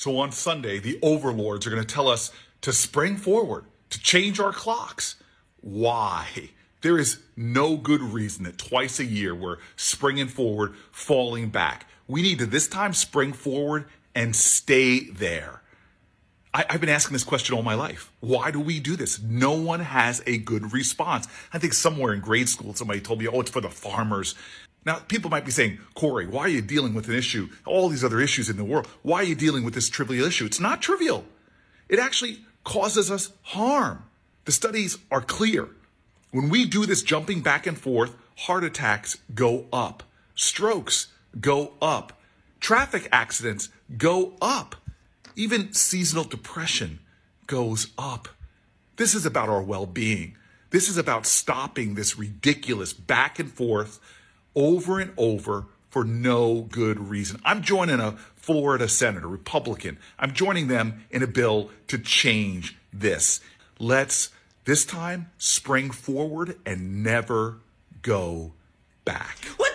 So on Sunday, the overlords are going to tell us to spring forward, to change our clocks. Why? There is no good reason that twice a year we're springing forward, falling back. We need to this time spring forward and stay there. I, have been asking this question all my life. Why do we do this? No one has a good response. I think somewhere in grade school, somebody told me, oh, it's for the farmers. Now, people might be saying, Corey, why are you dealing with an issue, all these other issues in the world? Why are you dealing with this trivial issue? It's not trivial. It actually causes us harm. The studies are clear. When we do this jumping back and forth, heart attacks go up, strokes go up, traffic accidents go up, even seasonal depression goes up. This is about our well being. This is about stopping this ridiculous back and forth over and over for no good reason. I'm joining a Florida senator, Republican. I'm joining them in a bill to change this. Let's this time spring forward and never go back. What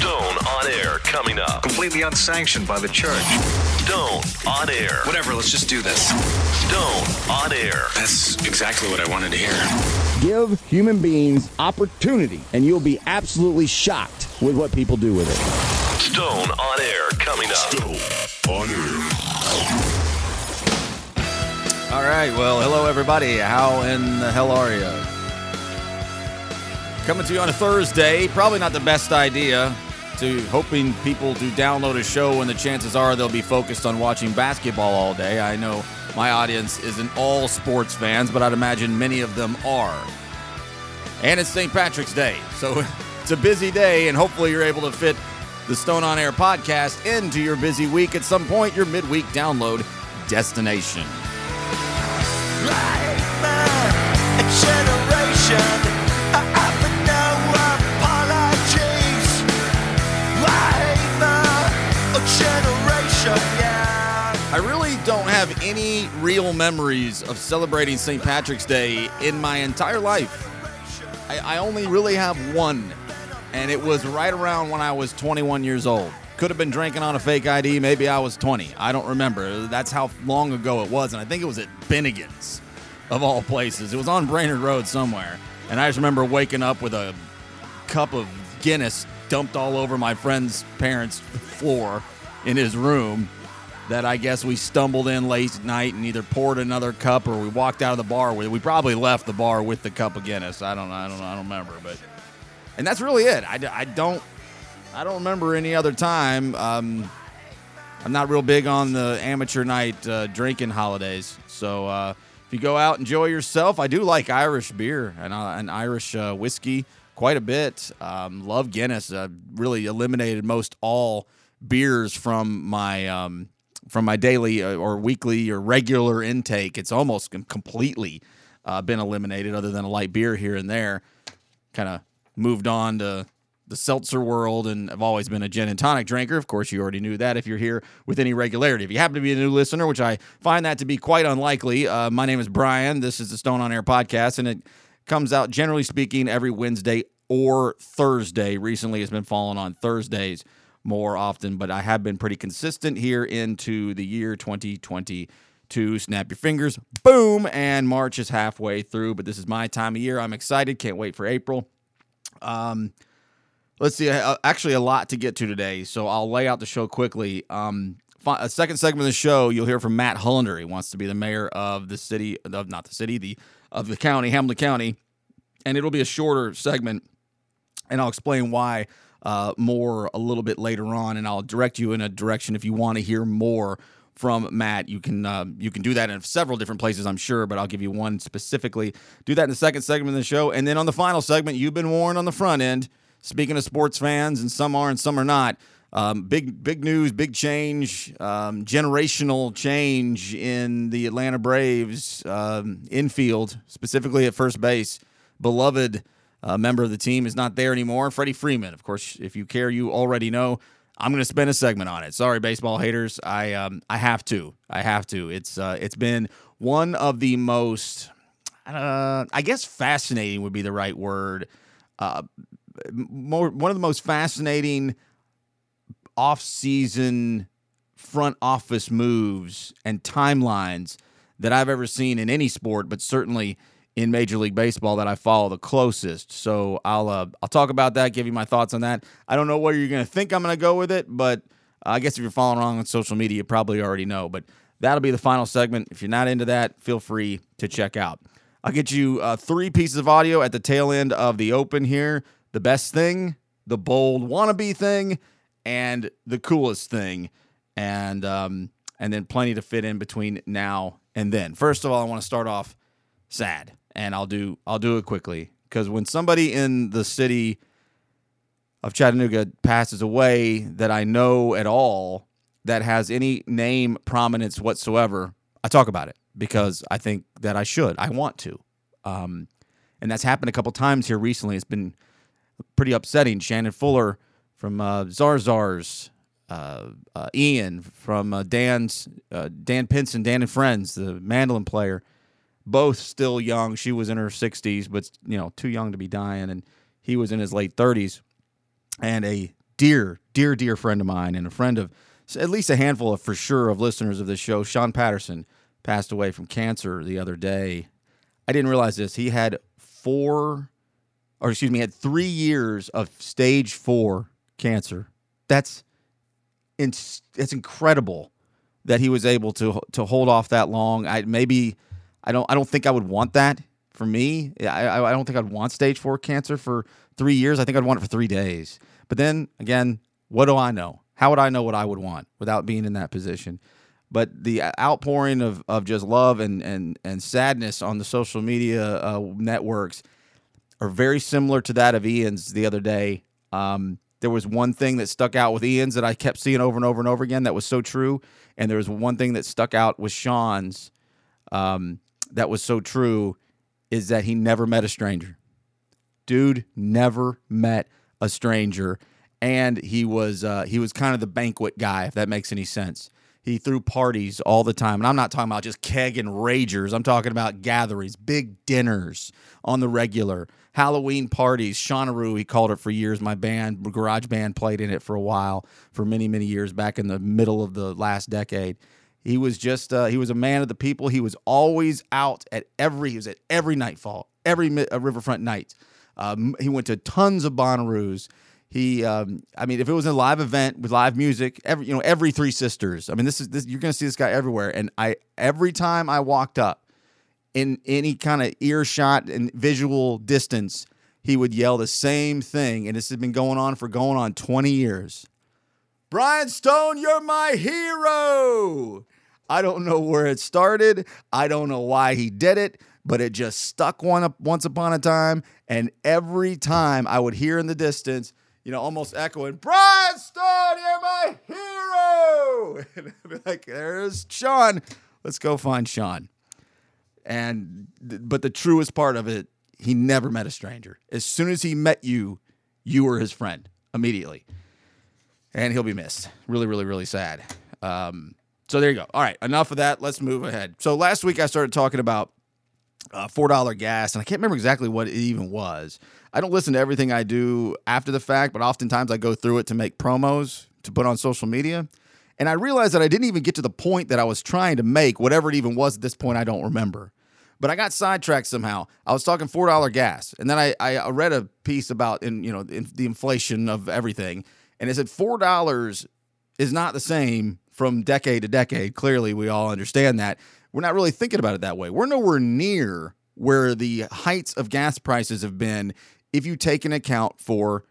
Stone on air coming up. Completely unsanctioned by the church. Stone on air. Whatever, let's just do this. Stone on air. That's exactly what I wanted to hear. Give human beings opportunity, and you'll be absolutely shocked with what people do with it. Stone on air coming up. Stone on air. All right, well, hello everybody. How in the hell are you? Coming to you on a Thursday. Probably not the best idea to hoping people to download a show when the chances are they'll be focused on watching basketball all day. I know my audience isn't all sports fans, but I'd imagine many of them are. And it's St. Patrick's Day, so it's a busy day, and hopefully you're able to fit the Stone on Air podcast into your busy week at some point, your midweek download destination. Any real memories of celebrating St. Patrick's Day in my entire life. I, I, only really have one, and it was right around when I was 21 years old. Could have been drinking on a fake ID. Maybe I was 20. I don't remember. That's how long ago it was, and I think it was at Bennigan's, of all places. It was on Brainerd Road somewhere, and I just remember waking up with a cup of Guinness dumped all over my friend's parents' floor in his room that I guess we stumbled in late at night and either poured another cup or we walked out of the bar with. We probably left the bar with the cup of Guinness. I don't know. I don't. I don't remember, but and that's really it. I, I don't I don't remember any other time. Um, I'm not real big on the amateur night uh, drinking holidays, so uh, if you go out enjoy yourself, I do like Irish beer and uh, Irish uh, whiskey quite a bit. Um, love Guinness. Uh, really eliminated most all beers from my um, from my daily uh, or weekly or regular intake. It's almost completely uh, been eliminated, other than a light beer here and there. Kind of moved on to the seltzer world, and I've always been a gin and tonic drinker. Of course, you already knew that if you're here with any regularity. If you happen to be a new listener, which I find that to be quite unlikely, uh, my name is Brian. This is the Stone on Air podcast, and it comes out generally speaking every Wednesday or Thursday. Recently, it's been falling on Thursdays more often, but I have been pretty consistent here into the year 2022. Snap your fingers, boom, and March is halfway through. But this is my time of year. I'm excited. Can't wait for April. Um, let's see. Uh, actually, a lot to get to today, so I'll lay out the show quickly. Um, a second segment of the show, you'll hear from Matt Hullander. He wants to be the mayor of the city of not the city, the of the county, Hamilton County, and it'll be a shorter segment, and I'll explain why uh, more a little bit later on, and I'll direct you in a direction if you want to hear more from Matt. You can uh, you can do that in several different places, I'm sure, but I'll give you one specifically. Do that in the second segment of the show, and then on the final segment, you've been warned on the front end. Speaking of sports fans, and some are and some are not. Um, big big news, big change, um, generational change in the Atlanta Braves um, infield, specifically at first base. Beloved uh, member of the team is not there anymore. Freddie Freeman, of course, if you care, you already know. I'm going to spend a segment on it. Sorry, baseball haters. I um, I have to. I have to. It's uh, it's been one of the most, uh, I guess, fascinating would be the right word. Uh, more one of the most fascinating off-season front office moves and timelines that I've ever seen in any sport, but certainly in Major League Baseball that I follow the closest. So I'll uh, I'll talk about that, give you my thoughts on that. I don't know where you're going to think I'm going to go with it, but I guess if you're following along on social media, you probably already know. But that'll be the final segment. If you're not into that, feel free to check out. I'll get you uh, three pieces of audio at the tail end of the open here. The best thing, the bold wannabe thing, and the coolest thing, and um, and then plenty to fit in between now and then. First of all, I want to start off sad, and I'll do I'll do it quickly because when somebody in the city of Chattanooga passes away that I know at all that has any name prominence whatsoever, I talk about it because I think that I should. I want to. Um, and that's happened a couple times here recently. It's been pretty upsetting. Shannon Fuller from uh, Zarzour's, uh, uh, Ian from uh, Dan's, uh, Dan Pinson, Dan and Friends, the mandolin player, both still young. She was in her 60s, but you know, too young to be dying, and he was in his late 30s. And a dear, dear, dear friend of mine, and a friend of at least a handful of for sure of listeners of this show, Sean Patterson, passed away from cancer the other day. I didn't realize this. He had four, or excuse me, had three years of stage four cancer. That's it's incredible that he was able to to hold off that long. I maybe I don't I don't think I would want that for me. I I don't think I'd want stage four cancer for three years. I think I'd want it for three days. But then again, what do I know? How would I know what I would want without being in that position? But the outpouring of, of just love and, and, and sadness on the social media uh, networks are very similar to that of Ian's the other day. Um, there was one thing that stuck out with Ian's that I kept seeing over and over and over again that was so true. And there was one thing that stuck out with Sean's um, that was so true is that he never met a stranger. Dude never met a stranger. And he was uh, he was kind of the banquet guy, if that makes any sense. He threw parties all the time. And I'm not talking about just keg and ragers. I'm talking about gatherings, big dinners on the regular, Halloween parties. Shawneroo, he called it for years. My band, Garage Band, played in it for a while, for many, many years back in the middle of the last decade. He was just, uh, he was a man of the people. He was always out at every, he was at every nightfall, every uh, riverfront night. Um, he went to tons of Bonnaroos. He, um, I mean, if it was a live event with live music, every you know, every Three Sisters. I mean, this is this you're going to see this guy everywhere. And I every time I walked up in any kind of earshot and visual distance, he would yell the same thing, and this has been going on for going on 20 years. Brian Stone, you're my hero. I don't know where it started. I don't know why he did it, but it just stuck one up once upon a time. And every time I would hear in the distance, you know, almost echoing, Brian Stone, you're my hero. And I'd be like, there's Sean. Let's go find Sean. And but the truest part of it, he never met a stranger. As soon as he met you, you were his friend immediately. And he'll be missed. Really, really, really sad. Um, so there you go. All right, enough of that. Let's move ahead. So last week I started talking about uh, four dollar gas, and I can't remember exactly what it even was. I don't listen to everything I do after the fact, but oftentimes I go through it to make promos to put on social media. And I realized that I didn't even get to the point that I was trying to make, whatever it even was at this point, I don't remember. But I got sidetracked somehow. I was talking four dollar gas, and then I, I read a piece about in you know in, the inflation of everything, and it said four dollars is not the same from decade to decade. Clearly, we all understand that. We're not really thinking about it that way. We're nowhere near where the heights of gas prices have been if you take an account for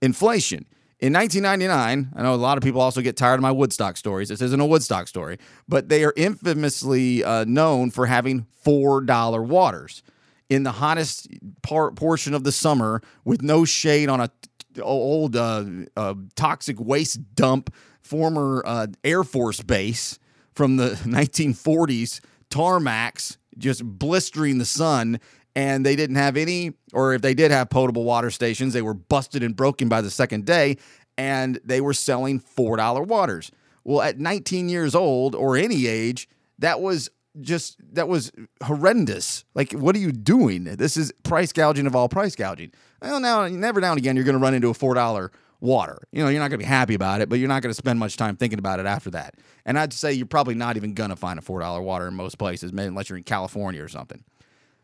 inflation. In 1999, I know a lot of people also get tired of my Woodstock stories. This isn't a Woodstock story, but they are infamously uh, known for having $4 waters in the hottest part portion of the summer with no shade on a old uh, uh, toxic waste dump, former uh, Air Force base from the 1940s, tarmacs just blistering the sun and they didn't have any, or if they did have potable water stations, they were busted and broken by the second day, and they were selling $4 waters. Well, at 19 years old or any age, that was just that was horrendous. Like, what are you doing? This is price gouging of all price gouging. Well, now never now and again you're going to run into a four dollar water. You know, you're not going to be happy about it, but you're not going to spend much time thinking about it after that. And I'd say you're probably not even going to find a $4 water in most places, maybe unless you're in California or something.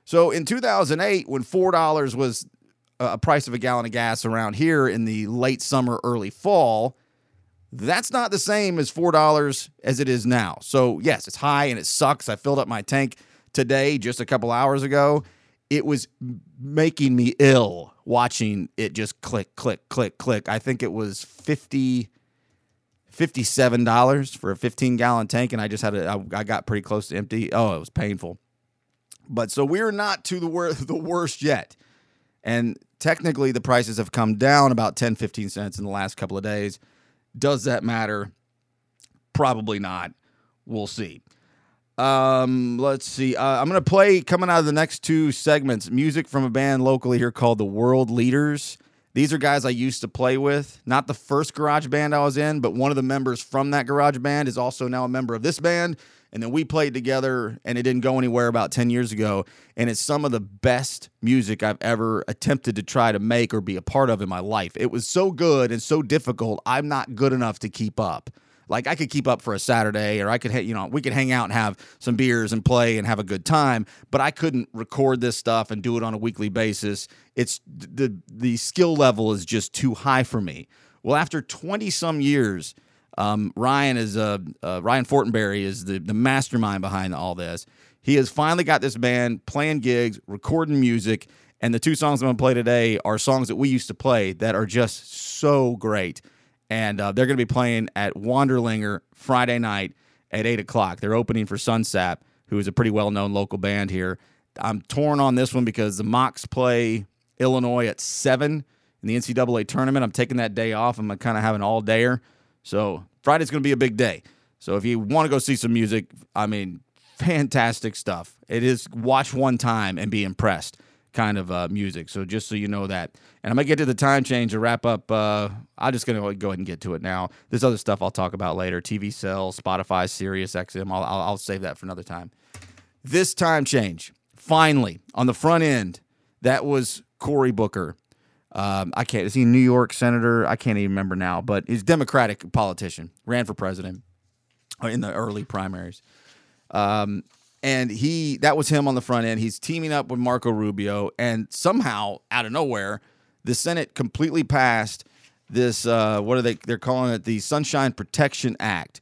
So in 2008, when $4 was a price of a gallon of gas around here in the late summer, early fall, that's not the same as $4 as it is now. So, yes, it's high and it sucks. I filled up my tank today just a couple hours ago. It was making me ill watching it just click, click, click, click. I think it was 50 $57 for a 15 gallon tank, and I just had a, I, got pretty close to empty. Oh, it was painful. But so we're not to the, wor- the worst yet. And technically, the prices have come down about 10, 15 cents in the last couple of days. Does that matter? Probably not. We'll see. Um, let's see. Uh, I'm going to play coming out of the next two segments music from a band locally here called the World Leaders. These are guys I used to play with. Not the first garage band I was in, but one of the members from that garage band is also now a member of this band. And then we played together, and it didn't go anywhere about 10 years ago. And it's some of the best music I've ever attempted to try to make or be a part of in my life. It was so good and so difficult, I'm not good enough to keep up. Like I could keep up for a Saturday, or I could, you know, we could hang out and have some beers and play and have a good time. But I couldn't record this stuff and do it on a weekly basis. It's the the skill level is just too high for me. Well, after twenty some years, um, Ryan is uh, uh, Ryan Fortenberry is the the mastermind behind all this. He has finally got this band playing gigs, recording music, and the two songs I'm gonna play today are songs that we used to play that are just so great and uh, they're going to be playing at Wanderlinger Friday night at eight o'clock. They're opening for Sunsap, who is a pretty well-known local band here. I'm torn on this one because the Mocs play Illinois at seven in the NCAA tournament. I'm taking that day off. I'm going to kind of have an all dayer, so Friday's going to be a big day. So if you want to go see some music, I mean, fantastic stuff. It is watch one time and be impressed kind of uh, music. So just so you know that. And I'm gonna get to the time change to wrap up. Uh, I'm just gonna go ahead and get to it now. This other stuff I'll talk about later. TV Cell, Spotify, Sirius XM. I'll, I'll, I'll save that for another time. This time change, finally on the front end, that was Cory Booker. Um, I can't. Is he a New York senator? I can't even remember now. But he's a Democratic politician. Ran for president in the early primaries. Um, and he that was him on the front end. He's teaming up with Marco Rubio, and somehow out of nowhere, the Senate completely passed this. Uh, what are they? They're calling it the Sunshine Protection Act.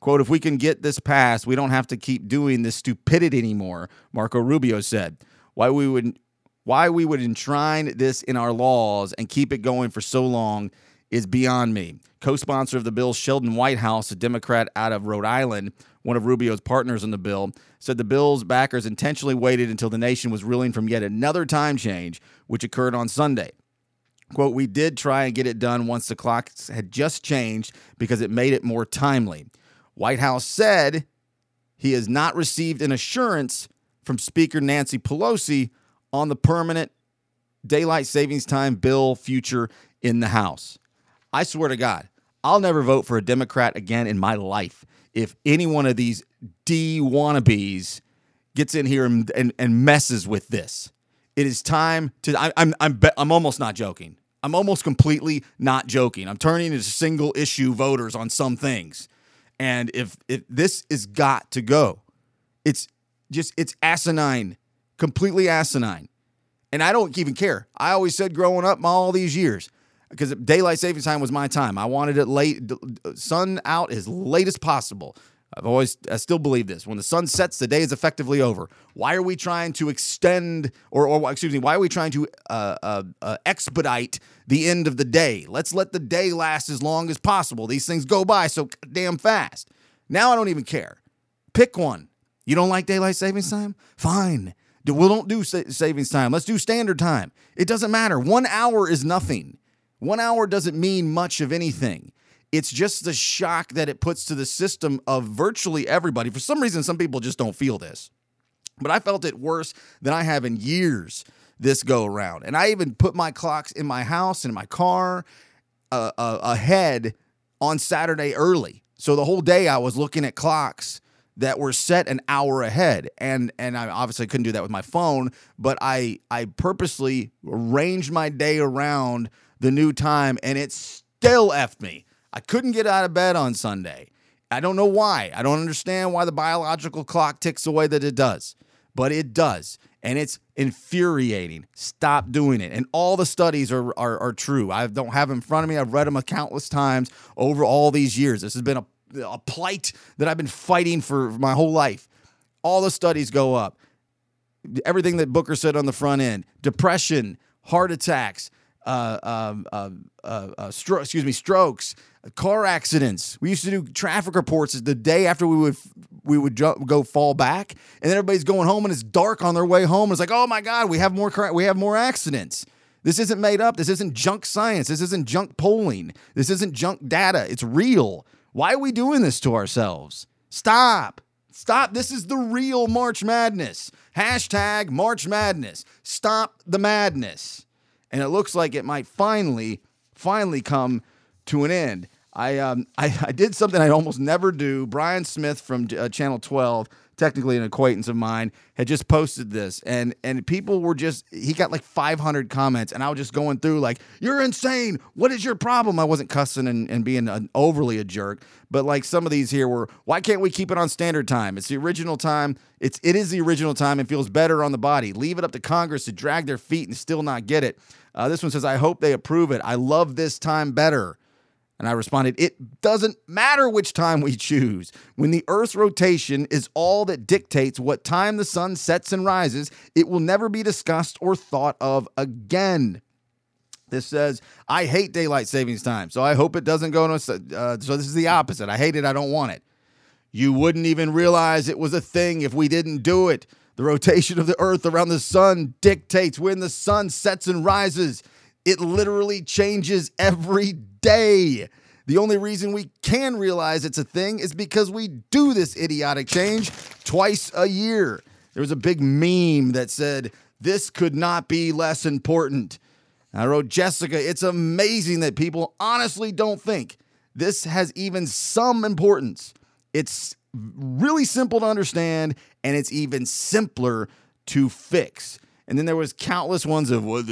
"Quote: If we can get this passed, we don't have to keep doing this stupidity anymore." Marco Rubio said. Why we would why we would enshrine this in our laws and keep it going for so long is beyond me. Co sponsor of the bill, Sheldon Whitehouse, a Democrat out of Rhode Island, one of Rubio's partners in the bill, said the bill's backers intentionally waited until the nation was reeling from yet another time change, which occurred on Sunday. Quote, we did try and get it done once the clocks had just changed because it made it more timely. Whitehouse said he has not received an assurance from Speaker Nancy Pelosi on the permanent daylight savings time bill future in the House. I swear to God, I'll never vote for a Democrat again in my life if any one of these D wannabes gets in here and, and, and messes with this. It is time to. I, I'm I'm I'm almost not joking. I'm almost completely not joking. I'm turning into single issue voters on some things, and if if this is got to go, it's just it's asinine, completely asinine, and I don't even care. I always said growing up all these years, because daylight savings time was my time. I wanted it late, sun out as late as possible. I've always, I still believe this. When the sun sets, the day is effectively over. Why are we trying to extend, or, or excuse me, why are we trying to uh, uh, uh, expedite the end of the day? Let's let the day last as long as possible. These things go by so damn fast. Now I don't even care. Pick one. You don't like daylight savings time? Fine. We don't do savings time. Let's do standard time. It doesn't matter. One hour is nothing. One hour doesn't mean much of anything. It's just the shock that it puts to the system of virtually everybody. For some reason, some people just don't feel this. But I felt it worse than I have in years this go around. And I even put my clocks in my house and my car uh, uh, ahead on Saturday early. So the whole day I was looking at clocks that were set an hour ahead and and I obviously couldn't do that with my phone but I I purposely arranged my day around the new time and it still effed me. I couldn't get out of bed on Sunday. I don't know why. I don't understand why the biological clock ticks the way that it does, but it does. And it's infuriating. Stop doing it. And all the studies are, are, are true. I don't have them in front of me. I've read them a countless times over all these years. This has been a, a plight that I've been fighting for my whole life. All the studies go up. Everything that Booker said on the front end depression, heart attacks, uh, um, uh, uh, uh, stro- excuse me, strokes, car accidents. We used to do traffic reports the day after we would we would ju- go fall back, and then everybody's going home and it's dark on their way home. It's like, oh my god, we have more car- we have more accidents. This isn't made up. This isn't junk science. This isn't junk polling. This isn't junk data. It's real. Why are we doing this to ourselves? Stop. Stop. This is the real March Madness. Hashtag March Madness. Stop the madness. And it looks like it might finally, finally come to an end. I, um, I, I did something I almost never do. Brian Smith from uh, Channel 12, technically an acquaintance of mine, had just posted this, and and people were just he got like 500 comments, and I was just going through like, "You're insane! What is your problem?" I wasn't cussing and, and being an overly a jerk, but like some of these here were, "Why can't we keep it on standard time? It's the original time. It's it is the original time and feels better on the body. Leave it up to Congress to drag their feet and still not get it." Uh, this one says, "I hope they approve it. I love this time better." And I responded, It doesn't matter which time we choose. When the Earth's rotation is all that dictates what time the sun sets and rises, it will never be discussed or thought of again. This says, I hate daylight savings time, so I hope it doesn't go to. Uh, so this is the opposite. I hate it. I don't want it. You wouldn't even realize it was a thing if we didn't do it. The rotation of the Earth around the sun dictates when the sun sets and rises. It literally changes every day. The only reason we can realize it's a thing is because we do this idiotic change twice a year. There was a big meme that said, This could not be less important. I wrote, Jessica, it's amazing that people honestly don't think this has even some importance. It's really simple to understand and it's even simpler to fix. And then there was countless ones of, well,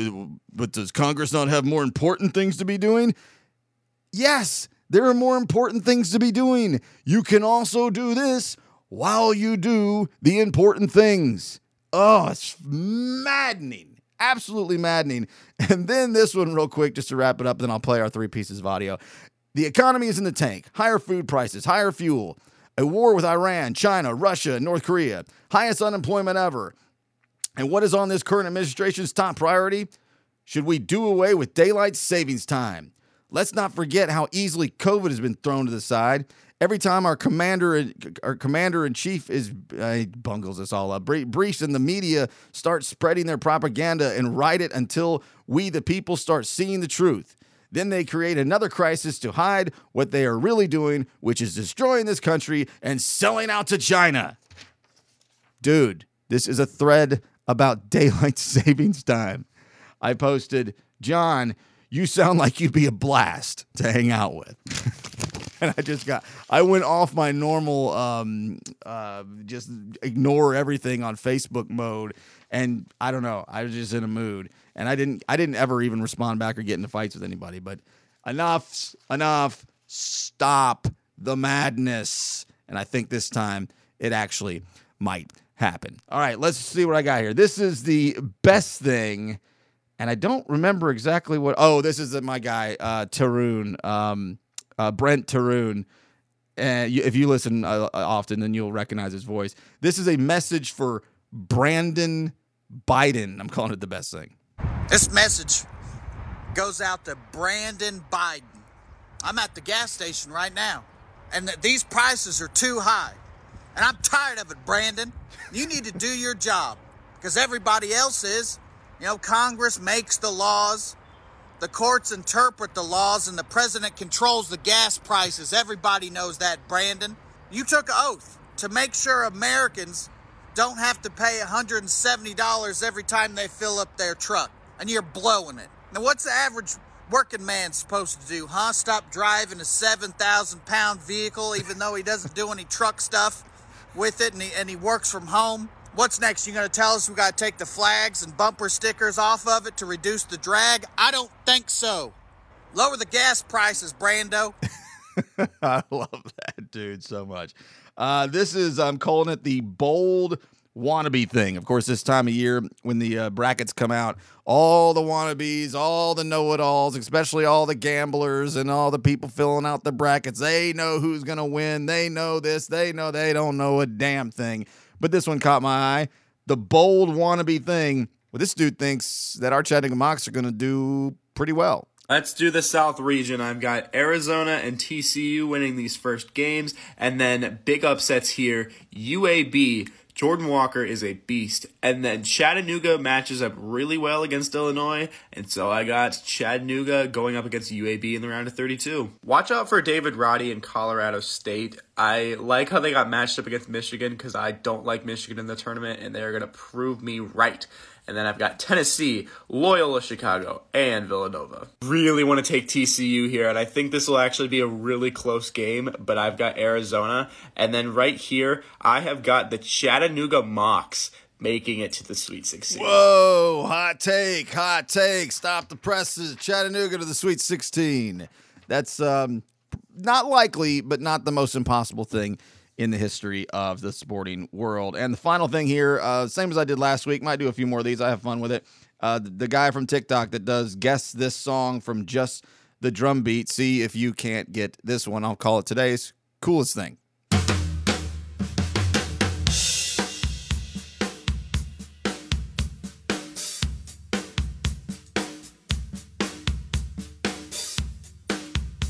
but does Congress not have more important things to be doing? Yes, there are more important things to be doing. You can also do this while you do the important things. Oh, it's maddening. Absolutely maddening. And then this one, real quick, just to wrap it up, then I'll play our three pieces of audio. The economy is in the tank. Higher food prices, higher fuel, a war with Iran, China, Russia, North Korea, highest unemployment ever. And what is on this current administration's top priority? Should we do away with daylight savings time? Let's not forget how easily COVID has been thrown to the side. Every time our commander, our commander in chief is uh, bungles us all up. Briefs and the media start spreading their propaganda and write it until we, the people, start seeing the truth. Then they create another crisis to hide what they are really doing, which is destroying this country and selling out to China. Dude, this is a thread about daylight savings time. I posted, John, you sound like you'd be a blast to hang out with. and I just got, I went off my normal, um, uh, just ignore everything on Facebook mode. And I don't know, I was just in a mood. And I didn't, I didn't ever even respond back or get into fights with anybody. But enough, enough, stop the madness. And I think this time it actually might happen. All right, let's see what I got here. This is the best thing and I don't remember exactly what. Oh, this is my guy, uh, Tarun, um, uh, Brent Tarun. And you, if you listen uh, often, then you'll recognize his voice. This is a message for Brandon Biden. I'm calling it the best thing. This message goes out to Brandon Biden. I'm at the gas station right now, and th- these prices are too high. And I'm tired of it, Brandon. You need to do your job because everybody else is. You know, Congress makes the laws, the courts interpret the laws, and the president controls the gas prices. Everybody knows that, Brandon. You took an oath to make sure Americans don't have to pay $170 every time they fill up their truck, and you're blowing it. Now, what's the average working man supposed to do, huh? Stop driving a 7,000 pound vehicle even though he doesn't do any truck stuff with it and he, and he works from home? What's next? You're going to tell us we got to take the flags and bumper stickers off of it to reduce the drag? I don't think so. Lower the gas prices, Brando. I love that dude so much. Uh, this is I'm calling it the bold wannabe thing. Of course, this time of year when the uh, brackets come out, all the wannabes, all the know-it-alls, especially all the gamblers and all the people filling out the brackets, they know who's gonna win. They know this. They know they don't know a damn thing. But this one caught my eye. The bold wannabe thing. Well, this dude thinks that our Chattanooga Mocs are gonna do pretty well. Let's do the South region. I've got Arizona and TCU winning these first games, and then big upsets here. UAB, Jordan Walker is a beast, and then Chattanooga matches up really well against Illinois, and so I got Chattanooga going up against UAB in the round of 32. Watch out for David Roddy in Colorado State. I like how they got matched up against Michigan because I don't like Michigan in the tournament, and they're going to prove me right. And then I've got Tennessee, Loyola Chicago, and Villanova. Really want to take TCU here, and I think this will actually be a really close game, but I've got Arizona. And then right here, I have got the Chattanooga Mocs making it to the Sweet 16. Whoa, hot take, hot take. Stop the presses. Chattanooga to the Sweet 16. That's um, not likely, but not the most impossible thing in the history of the sporting world. And the final thing here, uh, same as I did last week, might do a few more of these. I have fun with it. Uh, the, the guy from TikTok that does guess this song from just the drum beat. See if you can't get this one. I'll call it today's coolest thing.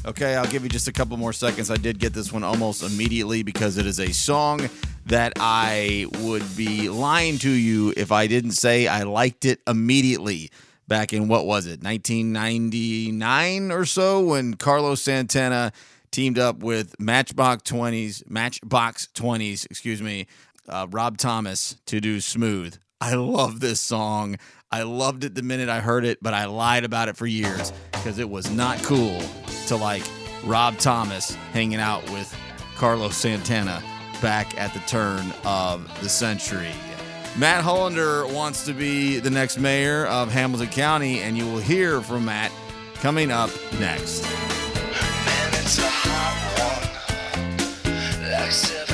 Okay, I'll give you just a couple more seconds. I did get this one almost immediately because it is a song that I would be lying to you if I didn't say I liked it immediately. Back in what was it, 1999 or so, when Carlos Santana teamed up with Matchbox 20s, Matchbox 20s, excuse me, uh, Rob Thomas to do Smooth. I love this song. I loved it the minute I heard it, but I lied about it for years because it was not cool to like Rob Thomas hanging out with Carlos Santana back at the turn of the century. Matt Hullander wants to be the next mayor of Hamilton County, and you will hear from Matt coming up next. Man,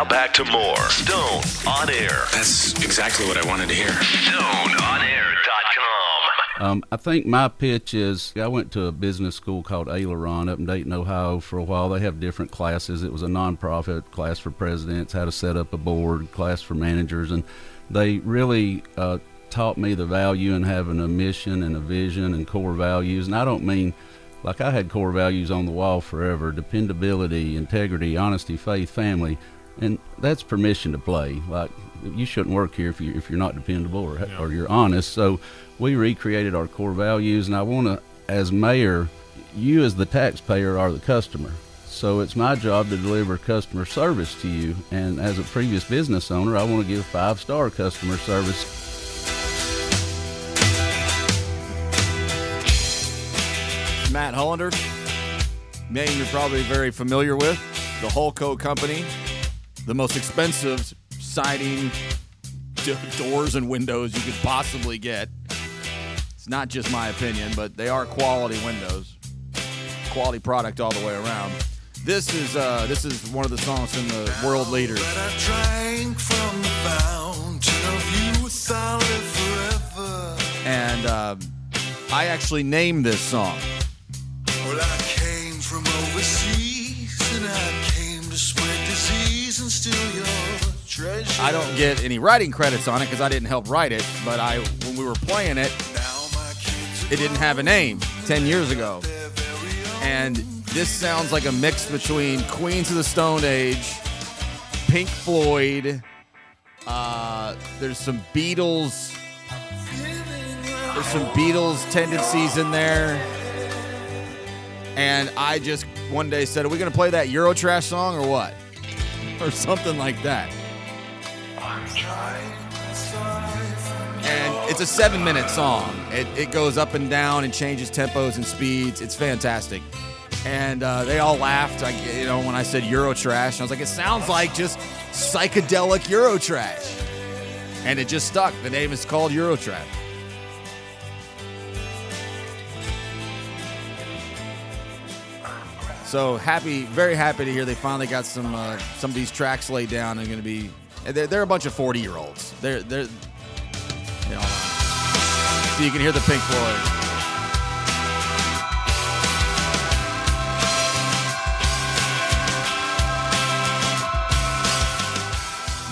Now back to more Stone on Air. That's exactly what I wanted to hear. StoneOnAir.com. Um, I think my pitch is I went to a business school called Aileron up in Dayton, Ohio for a while. They have different classes. It was a nonprofit class for presidents, how to set up a board, class for managers, and they really uh, taught me the value in having a mission and a vision and core values. And I don't mean like I had core values on the wall forever dependability, integrity, honesty, faith, family. And that's permission to play. Like you shouldn't work here if you if you're not dependable or or you're honest. So we recreated our core values, and I want to, as mayor, you as the taxpayer are the customer. So it's my job to deliver customer service to you. And as a previous business owner, I want to give five star customer service Matt Hullander, name you're probably very familiar with, the Hullco Company, the most expensive siding, d- doors, and windows you could possibly get. It's not just my opinion, but they are quality windows, quality product all the way around. This is uh, this is one of the songs from the World Leaders. That I drank from the fountain of youth, I'll live forever. and um, I actually named this song. I don't get any writing credits on it because I didn't help write it, but I when we were playing it, it didn't have a name 10 years ago. And this sounds like a mix between Queens of the Stone Age, Pink Floyd, uh, there's some Beatles, there's some Beatles tendencies in there. And I just one day said, Are we going to play that Eurotrash song or what? Or something like that. And it's a seven minute song. It, it goes up and down and changes tempos and speeds. It's fantastic. And uh, they all laughed, I, you know, when I said Eurotrash. And I was like, it sounds like just psychedelic Eurotrash. And it just stuck. The name is called Eurotrash. So happy, very happy to hear they finally got some uh, some of these tracks laid down and going to be. They're, they're a bunch of forty year olds. They're they're you know, so you can hear the Pink Floyd.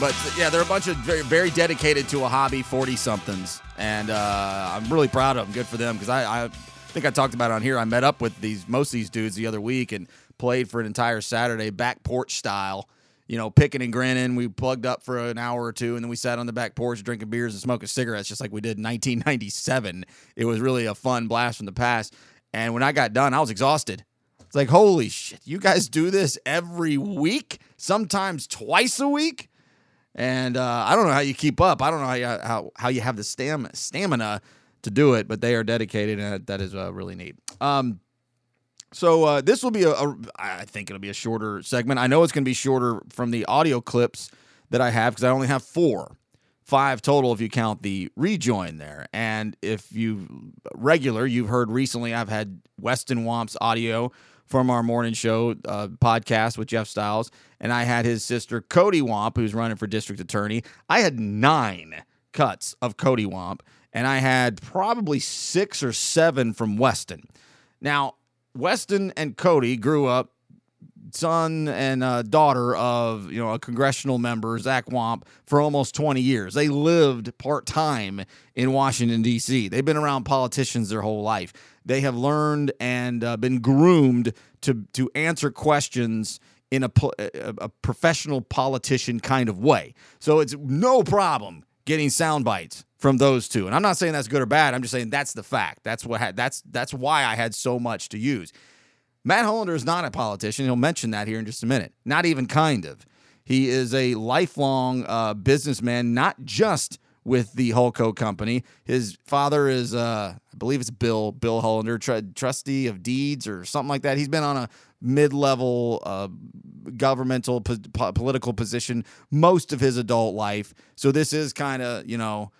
But yeah, they're a bunch of very, very dedicated to a hobby, 40 somethings. And uh, I'm really proud of them. Good for them. Because I, I think I talked about on here. I met up with these most of these dudes the other week and played for an entire Saturday, back porch style. You know, picking and grinning. We plugged up for an hour or two, and then we sat on the back porch drinking beers and smoking cigarettes, just like we did in 1997. It was really a fun blast from the past. And when I got done, I was exhausted. It's like, holy shit, you guys do this every week, sometimes twice a week. And uh, I don't know how you keep up. I don't know how you, how, how you have the stam- stamina to do it, but they are dedicated, and that is uh, really neat. Um, so uh, this will be a, a, I think it'll be a shorter segment. I know it's going to be shorter from the audio clips that I have because I only have four, five total if you count the rejoin there. And if you regular, you've heard recently, I've had Weston Wamp's audio from our morning show uh, podcast with Jeff Styles, and I had his sister Cody Wamp, who's running for district attorney. I had nine cuts of Cody Wamp, and I had probably six or seven from Weston. Now, Weston and Cody grew up son and uh, daughter of you know a congressional member Zach Wamp for almost 20 years. They lived part time in Washington D.C. They've been around politicians their whole life. They have learned and uh, been groomed to to answer questions in a, a, a professional politician kind of way. So it's no problem getting sound bites from those two. And I'm not saying that's good or bad. I'm just saying that's the fact. That's what had, that's that's why I had so much to use. Matt Hullander is not a politician. He'll mention that here in just a minute. Not even kind of. He is a lifelong uh, businessman, not just with the Hullco company. His father is, uh, I believe it's Bill Bill Hullander, tr- trustee of deeds or something like that. He's been on a mid-level uh, governmental po- po- political position most of his adult life. So this is kind of you know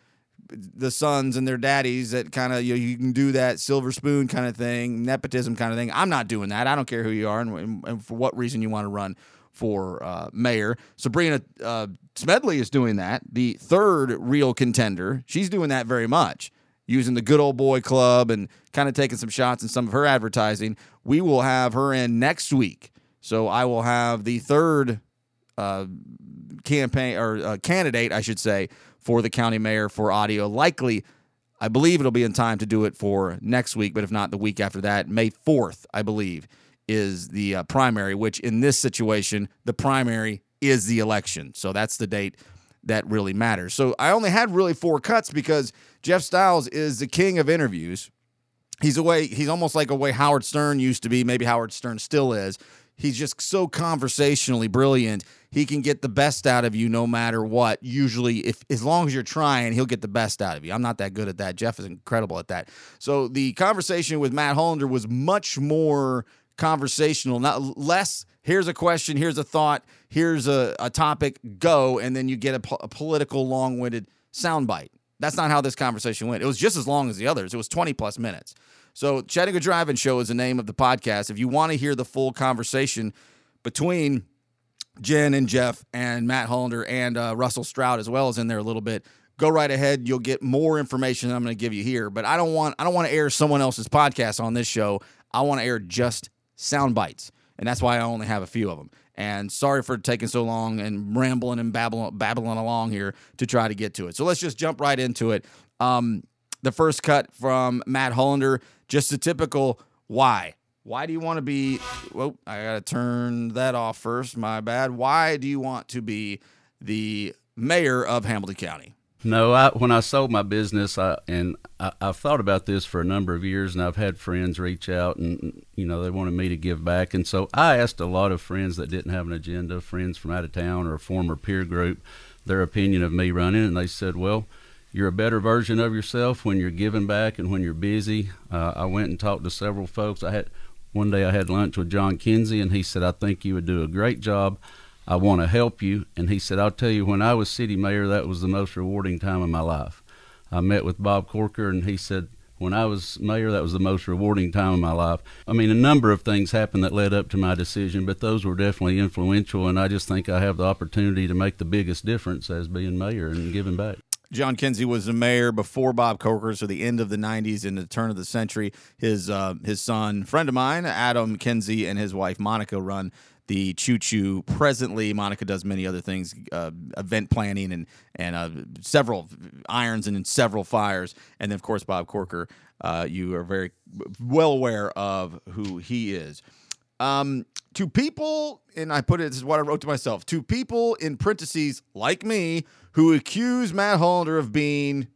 the sons and their daddies that kind of you, know, you can do that silver spoon kind of thing, nepotism kind of thing. I'm not doing that. I don't care who you are and, and for what reason you want to run for uh, mayor. Sabrena uh, Smedley is doing that. The third real contender, she's doing that very much, using the good old boy club and kind of taking some shots in some of her advertising. We will have her in next week, so I will have the third uh, campaign or uh, candidate, I should say, for the county mayor for audio. Likely, I believe it'll be in time to do it for next week, but if not, the week after that, May 4th, I believe, is the uh, primary, which in this situation, the primary is the election. So that's the date that really matters. So I only had really four cuts because Jeff Styles is the king of interviews. He's a way, he's almost like a way Howard Stern used to be, maybe Howard Stern still is. He's just so conversationally brilliant. He can get the best out of you no matter what. Usually, if as long as you're trying, he'll get the best out of you. I'm not that good at that. Jeff is incredible at that. So the conversation with Matt Hullander was much more conversational, not less. Here's a question. Here's a thought. Here's a, a topic. Go, and then you get a, po- a political, long-winded soundbite. That's not how this conversation went. It was just as long as the others. It was 20 plus minutes. So, Chattanooga Drive-In Show is the name of the podcast. If you want to hear the full conversation between Jen and Jeff and Matt Hullander and uh, Russell Stroud as well as in there a little bit, go right ahead. You'll get more information I'm going to give you here. But I don't want I don't want to air someone else's podcast on this show. I want to air just sound bites, and that's why I only have a few of them. And sorry for taking so long and rambling and babbling, babbling along here to try to get to it. So let's just jump right into it. Um, the first cut from Matt Hullander, just a typical why. Why do you want to be? Well, I got to turn that off first. My bad. Why do you want to be the mayor of Hamilton County? No, I, when I sold my business, I, and I, I've thought about this for a number of years, and I've had friends reach out, and you know they wanted me to give back, and so I asked a lot of friends that didn't have an agenda, friends from out of town or a former peer group, their opinion of me running, and they said, "Well, you're a better version of yourself when you're giving back and when you're busy. Uh, I went and talked to several folks. I had one day I had lunch with Jon Kinsey, and he said, "I think you would do a great job. I want to help you." And he said, "I'll tell you, when I was city mayor, that was the most rewarding time of my life." I met with Bob Corker, and he said, when I was mayor, that was the most rewarding time of my life. I mean, a number of things happened that led up to my decision, but those were definitely influential, and I just think I have the opportunity to make the biggest difference as being mayor and giving back. Jon Kinsey was the mayor before Bob Corker, so the end of the '90s and the turn of the century. His uh, his son, friend of mine, Adam Kinsey, and his wife Monica run the Choo Choo. Presently, Monica does many other things, uh, event planning and and uh, several irons and several fires. And then, of course, Bob Corker. Uh, you are very well aware of who he is. Um, to people, and I put it, this is what I wrote to myself, to people in parentheses like me who accuse Matt Hullander of being,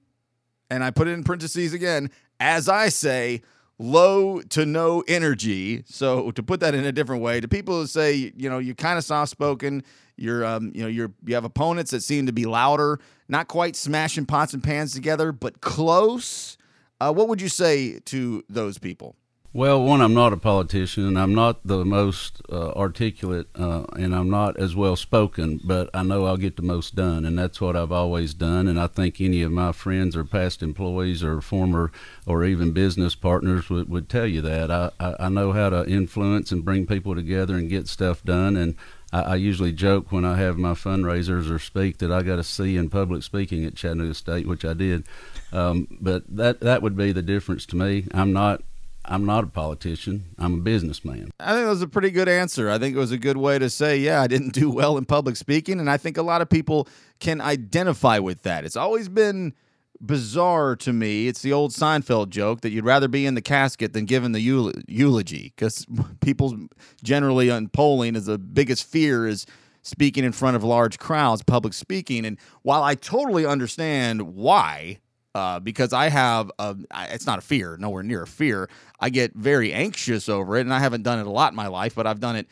and I put it in parentheses again, as I say, low to no energy. So to put that in a different way, to people who say, you know, you're kind of soft spoken, you're, um, you know, you're you have opponents that seem to be louder, not quite smashing pots and pans together, but close. Uh, what would you say to those people? Well, one, I'm not a politician, I'm not the most uh, articulate, uh, and I'm not as well spoken, but I know I'll get the most done, and that's what I've always done. And I think any of my friends or past employees or former or even business partners would, would tell you that. I, I, I know how to influence and bring people together and get stuff done, and I, I usually joke when I have my fundraisers or speak that I got a C in public speaking at Chattanooga State, which I did. Um, but that that would be the difference to me. I'm not I'm not a politician. I'm a businessman. I think that was a pretty good answer. I think it was a good way to say, yeah, I didn't do well in public speaking. And I think a lot of people can identify with that. It's always been bizarre to me. It's the old Seinfeld joke that you'd rather be in the casket than given the eulogy because people generally on polling is the biggest fear is speaking in front of large crowds, public speaking. And while I totally understand why, uh, because I have a, it's not a fear, nowhere near a fear. I get very anxious over it, and I haven't done it a lot in my life, but I've done it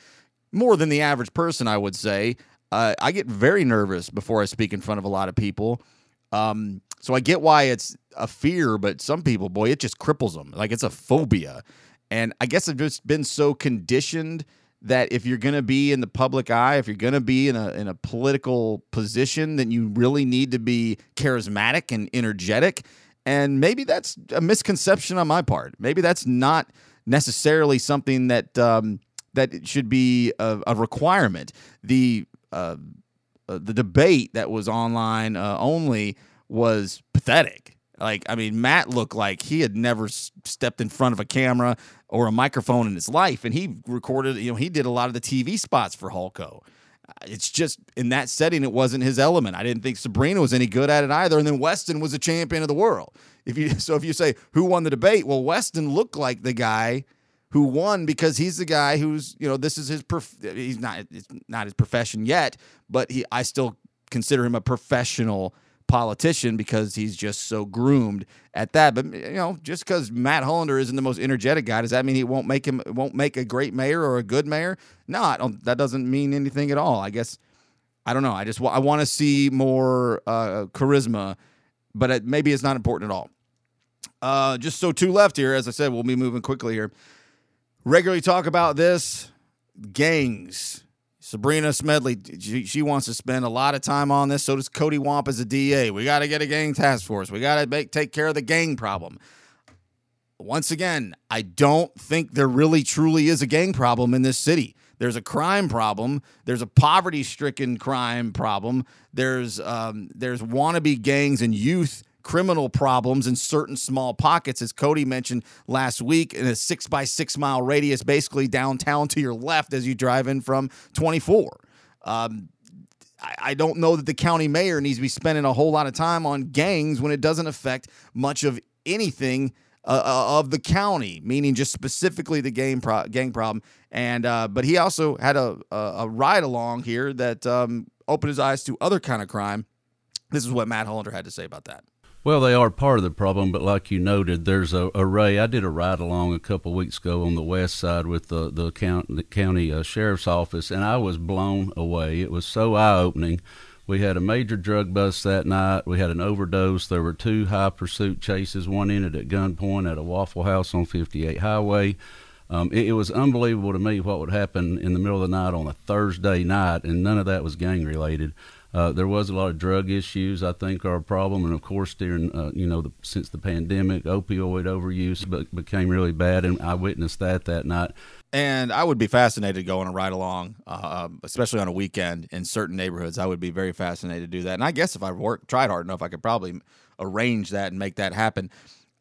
more than the average person, I would say. Uh, I get very nervous before I speak in front of a lot of people. Um, so I get why it's a fear, but some people, boy, it just cripples them. Like it's a phobia. And I guess I've just been so conditioned that if you're going to be in the public eye, if you're going to be in a in a political position, then you really need to be charismatic and energetic. And maybe that's a misconception on my part. Maybe that's not necessarily something that um, that should be a, a requirement. The uh, uh, the debate that was online uh, only was pathetic. Like, I mean, Matt looked like he had never s- stepped in front of a camera or a microphone in his life, and he recorded. You know, he did a lot of the TV spots for Hullco. Uh, It's just in that setting, it wasn't his element. I didn't think Sabrena was any good at it either. And then Weston was a champion of the world. If you so, if you say who won the debate, well, Weston looked like the guy who won because he's the guy who's you know this is his prof- he's not it's not his profession yet, but he I still consider him a professional politician because he's just so groomed at that. But you know, just because Matt Hullander isn't the most energetic guy, does that mean he won't make him won't make a great mayor or a good mayor? No, that doesn't mean anything at all. I guess I don't know. I just I want to see more uh, charisma, but it, maybe it's not important at all. Uh, just so two left here. As I said, we'll be moving quickly here. Regularly talk about this gangs. Sabrena Smedley, she, she wants to spend a lot of time on this. So does Coty Wamp as a DA. We got to get a gang task force. We got to take care of the gang problem. Once again, I don't think there really truly is a gang problem in this city. There's a crime problem. There's a poverty-stricken crime problem. There's um, there's wannabe gangs and youth criminal problems in certain small pockets, as Coty mentioned last week, in a six by six mile radius, basically downtown to your left as you drive in from 24. Um, I, don't know that the county mayor needs to be spending a whole lot of time on gangs when it doesn't affect much of anything uh, uh, of the county, meaning just specifically the gang pro- gang problem. And uh, but he also had a a, a ride along here that um, opened his eyes to other kind of crime. This is what Matt Hollander had to say about that. Well, they are part of the problem, but like you noted, there's a array. I did a ride along a couple weeks ago on the west side with the the, the county uh, sheriff's office, and I was blown away. It was so eye opening We had a major drug bust that night. We had an overdose. There were two high pursuit chases. One ended at gunpoint at a Waffle House on 58 Highway. Um, it, it, was unbelievable to me what would happen in the middle of the night on a Thursday night, and none of that was gang related. Uh, there was a lot of drug issues, I think, are a problem, and of course, during uh, you know the, since the pandemic, opioid overuse be- became really bad, and I witnessed that that night. And I would be fascinated going a ride along, uh, especially on a weekend in certain neighborhoods. I would be very fascinated to do that. And I guess if I worked, tried hard enough, I could probably arrange that and make that happen.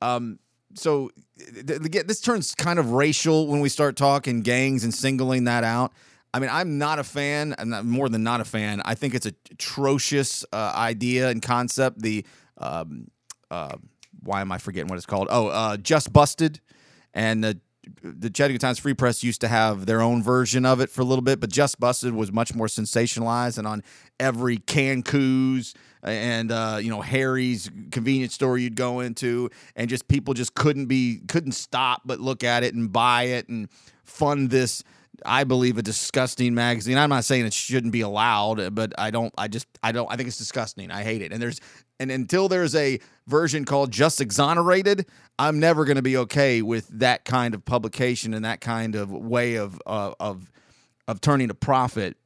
Um, so this turns kind of racial when we start talking gangs and singling that out. I mean, I'm not a fan, and more than not a fan. I think it's a atrocious uh, idea and concept. The um, uh, why am I forgetting what it's called? Oh, uh, just busted, and the the Chattanooga Times Free Press used to have their own version of it for a little bit, but Just Busted was much more sensationalized, and on every Kanku's and uh, you know Harry's convenience store you'd go into, and just people just couldn't be couldn't stop but look at it and buy it and fund this. I believe a disgusting magazine. I'm not saying it shouldn't be allowed, but I don't. I just I don't. I think it's disgusting. I hate it. And there's and until there's a version called just exonerated, I'm never going to be okay with that kind of publication and that kind of way of uh, of of turning a profit.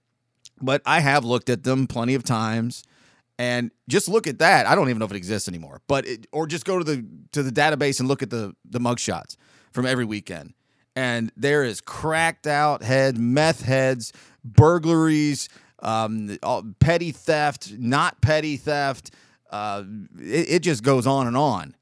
But I have looked at them plenty of times and just look at that. I don't even know if it exists anymore, but it, or just go to the to the database and look at the the mugshots from every weekend. And there is cracked out head, meth heads, burglaries, um, petty theft, not petty theft. Uh, it, it just goes on and on,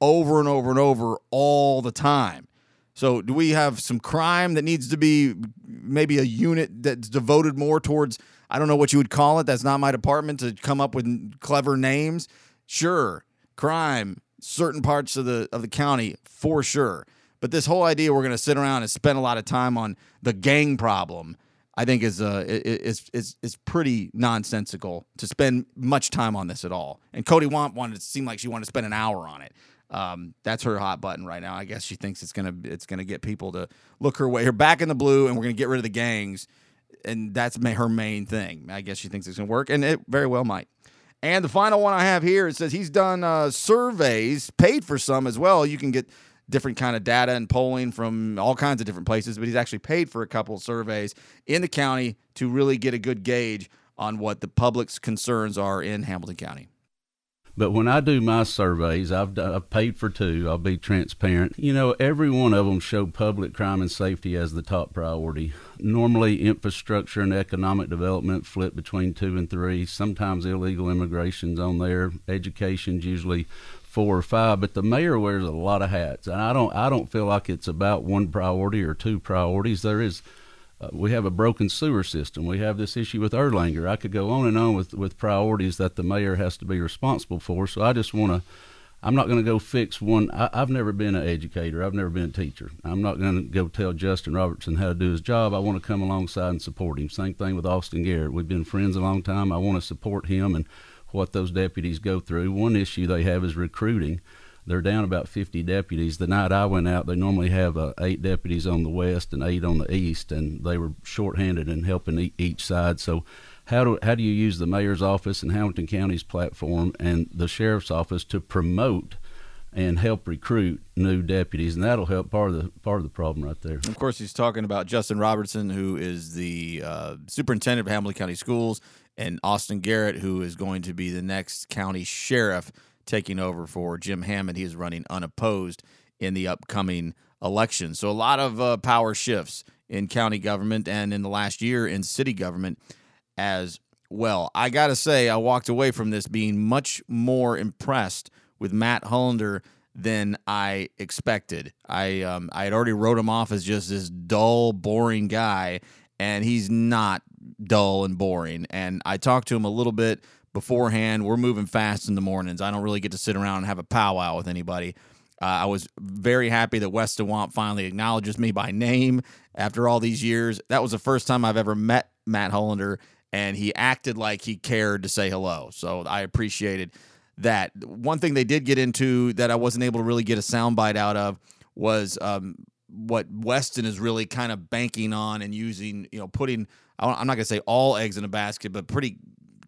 over and over and over all the time. So, do we have some crime that needs to be maybe a unit that's devoted more towards I don't know what you would call it. That's not my department to come up with clever names. Sure, crime, certain parts of the of the county for sure. But this whole idea we're going to sit around and spend a lot of time on the gang problem, I think is uh is is is pretty nonsensical to spend much time on this at all. And Coty Wamp wanted to seem like she wanted to spend an hour on it. Um, that's her hot button right now. I guess she thinks it's gonna it's gonna get people to look her way. Her back in the blue, and we're gonna get rid of the gangs and that's her main thing. I guess she thinks it's going to work, and it very well might. And the final one I have here it says he's done uh, surveys, paid for some as well. You can get different kind of data and polling from all kinds of different places, but he's actually paid for a couple of surveys in the county to really get a good gauge on what the public's concerns are in Hamilton County. But when I do my surveys, I've, I've paid for two. I'll be transparent. You know, every one of them show public crime and safety as the top priority. Normally, infrastructure and economic development flip between two and three. Sometimes illegal immigration's on there. Education's usually four or five. But the mayor wears a lot of hats, and I don't. I don't feel like it's about one priority or two priorities. There is uh, we have a broken sewer system. We have this issue with Erlanger. I could go on and on with, with priorities that the mayor has to be responsible for. So I just want to, I'm not going to go fix one. I, have never been an educator. I've never been a teacher. I'm not going to go tell Justin Robertson how to do his job. I want to come alongside and support him. Same thing with Austin Garrett. We've been friends a long time. I want to support him and what those deputies go through. One issue they have is recruiting they're down about 50 deputies. The night I went out, they normally have uh, eight deputies on the west and eight on the east, and they were shorthanded in helping each side. So, how do how do you use the mayor's office and Hamilton County's platform and the sheriff's office to promote? and help recruit new deputies, and that'll help part of the part of the problem right there. Of course, he's talking about Justin Robertson, who is the uh, superintendent of Hamilton County Schools, and Austin Garrett, who is going to be the next county sheriff taking over for Jim Hammond. He is running unopposed in the upcoming election. So a lot of uh, power shifts in county government and in the last year in city government as well. I got to say, I walked away from this being much more impressed with Matt Hullander than I expected. I um, I had already wrote him off as just this dull, boring guy, and he's not dull and boring. And I talked to him a little bit beforehand. We're moving fast in the mornings. I don't really get to sit around and have a powwow with anybody. Uh, I was very happy that Wes DeWant finally acknowledges me by name after all these years. That was the first time I've ever met Matt Hullander, and he acted like he cared to say hello. So I appreciated that. One thing they did get into that I wasn't able to really get a soundbite out of was um, what Weston is really kind of banking on and using, you know, putting, I'm not going to say all eggs in a basket, but pretty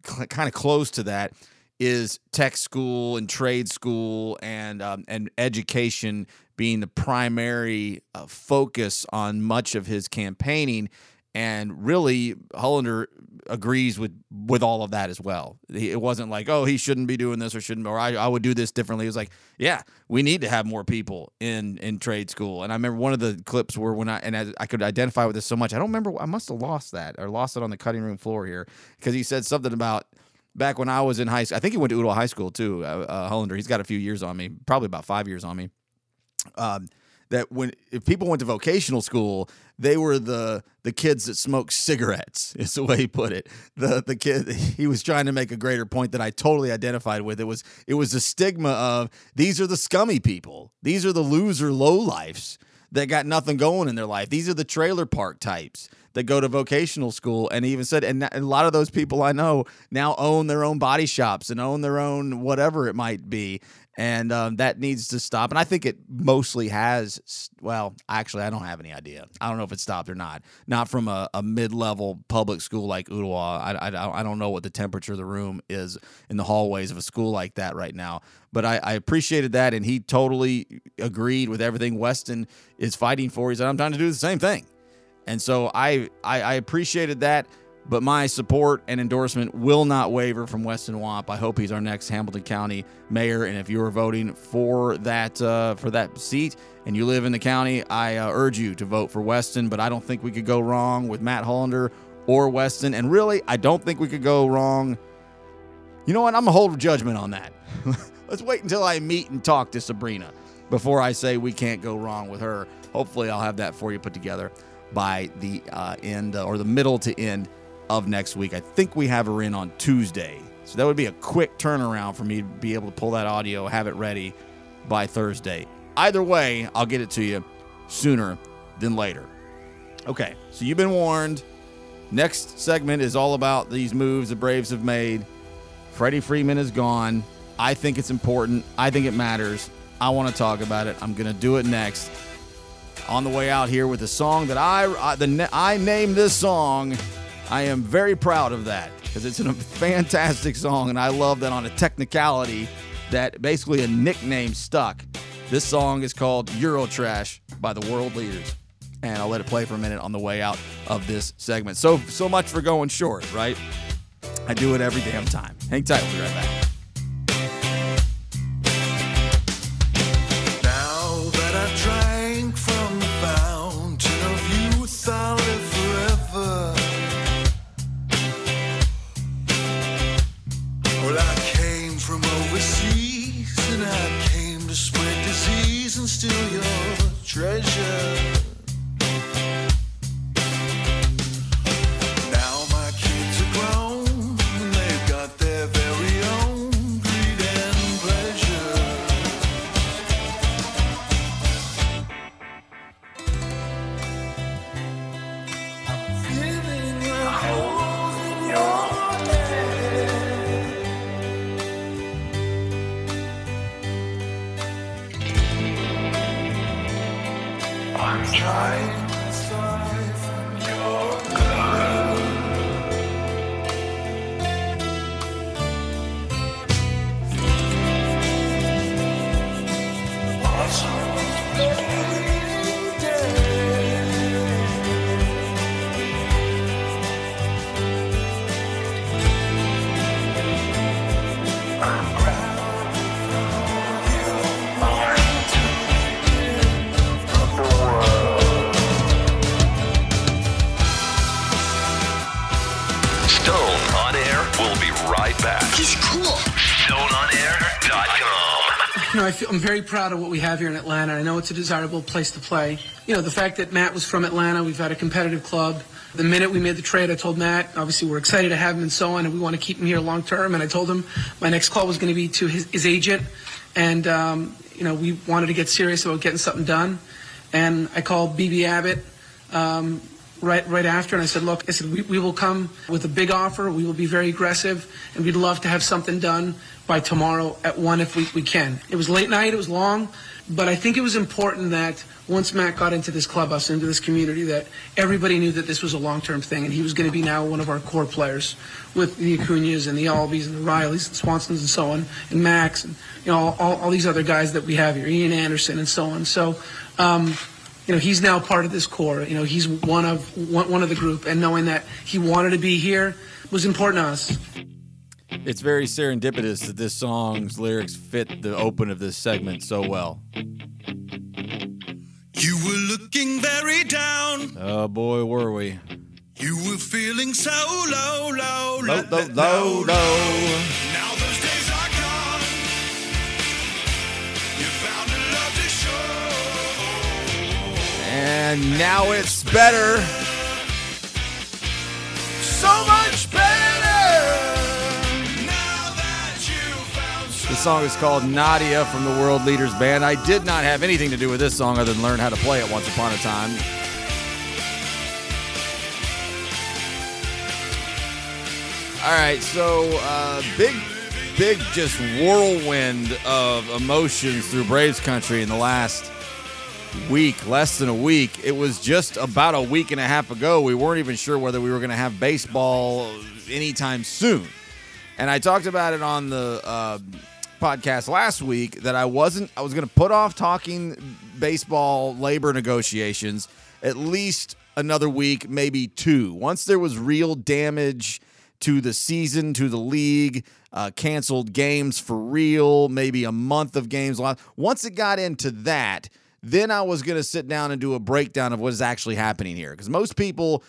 cl- kind of close to that is tech school and trade school and um, and education being the primary uh, focus on much of his campaigning. And really, Hullander agrees with with all of that as well. He, it wasn't like, oh, he shouldn't be doing this or shouldn't, or I, I would do this differently. It was like, yeah, we need to have more people in in trade school. And I remember one of the clips where when I and I, I could identify with this so much, I don't remember. I must have lost that or lost it on the cutting room floor here because he said something about back when I was in high school. I think he went to Ooltewah High School too. Uh, uh, Hullander, he's got a few years on me, probably about five years on me. Um, that when if people went to vocational school, they were the the kids that smoked cigarettes. Is the way he put it. The the kid he was trying to make a greater point that I totally identified with. It was it was the stigma of these are the scummy people. These are the loser low lifes that got nothing going in their life. These are the trailer park types that go to vocational school. And he even said, and a lot of those people I know now own their own body shops and own their own whatever it might be. And um, that needs to stop. And I think it mostly has. Well, actually, I don't have any idea. I don't know if it stopped or not. Not from a, a mid-level public school like Ooltewah. I, I, I don't know what the temperature of the room is in the hallways of a school like that right now. But I, I appreciated that, and he totally agreed with everything Weston is fighting for. He said, "I'm trying to do the same thing." And so I, I, I appreciated that, but my support and endorsement will not waver from Weston Wamp. I hope he's our next Hamilton County mayor. And if you are voting for that uh, for that seat and you live in the county, I uh, urge you to vote for Weston. But I don't think we could go wrong with Matt Hullander or Weston. And really, I don't think we could go wrong. You know what? I'm gonna hold judgment on that. Let's wait until I meet and talk to Sabrena before I say we can't go wrong with her. Hopefully, I'll have that for you put together by the uh, end or the middle to end of next week. I think we have her in on Tuesday. So that would be a quick turnaround for me to be able to pull that audio, have it ready by Thursday. Either way, I'll get it to you sooner than later. Okay, so you've been warned. Next segment is all about these moves the Braves have made. Freddie Freeman is gone. I think it's important. I think it matters. I want to talk about it. I'm going to do it next on the way out here with a song that I I, the, I named this song. I am very proud of that because it's a fantastic song, and I love that on a technicality that basically a nickname stuck. This song is called Eurotrash by the World Leaders, and I'll let it play for a minute on the way out of this segment. So so much for going short, right? I do it every damn time. Hang tight, we'll be right back. I'm trying I'm very proud of what we have here in Atlanta. I know it's a desirable place to play. You know, the fact that Matt was from Atlanta, we've had a competitive club. The minute we made the trade, I told Matt, obviously we're excited to have him and so on, and we want to keep him here long term. And I told him my next call was going to be to his, his agent, and um, you know, we wanted to get serious about getting something done. And I called BB Abbott. Um, right right after, and I said, look, I said we, we will come with a big offer. We will be very aggressive, and we'd love to have something done by tomorrow at one if we, we can. It was late night. It was long. But I think it was important that once Matt got into this clubhouse, into this community, that everybody knew that this was a long-term thing, and he was going to be now one of our core players with the Acuñas and the Albies and the Rileys and Swansons and so on, and Max and you know all, all, all these other guys that we have here, Ian Anderson and so on. So. Um, you know, he's now part of this core. You know, he's one of one, one of the group, and knowing that he wanted to be here was important to us. It's very serendipitous that this song's lyrics fit the open of this segment so well. You were looking very down. Oh boy, were we. You were feeling so low, low, Low, low, low, low. Now those days are gone. You found a love to show. And now it's better. Song is called Nadia from the World Leaders Band. I did not have anything to do with this song other than learn how to play it once upon a time. All right, so uh, big, big, just whirlwind of emotions through Braves country in the last week, less than a week. It was just about a week and a half ago. We weren't even sure whether we were going to have baseball anytime soon. And I talked about it on the uh, podcast last week that I wasn't, I was going to put off talking baseball labor negotiations at least another week, maybe two. Once there was real damage to the season, to the league, uh, canceled games for real, maybe a month of games lost. Once it got into that, then I was going to sit down and do a breakdown of what is actually happening here. Because most people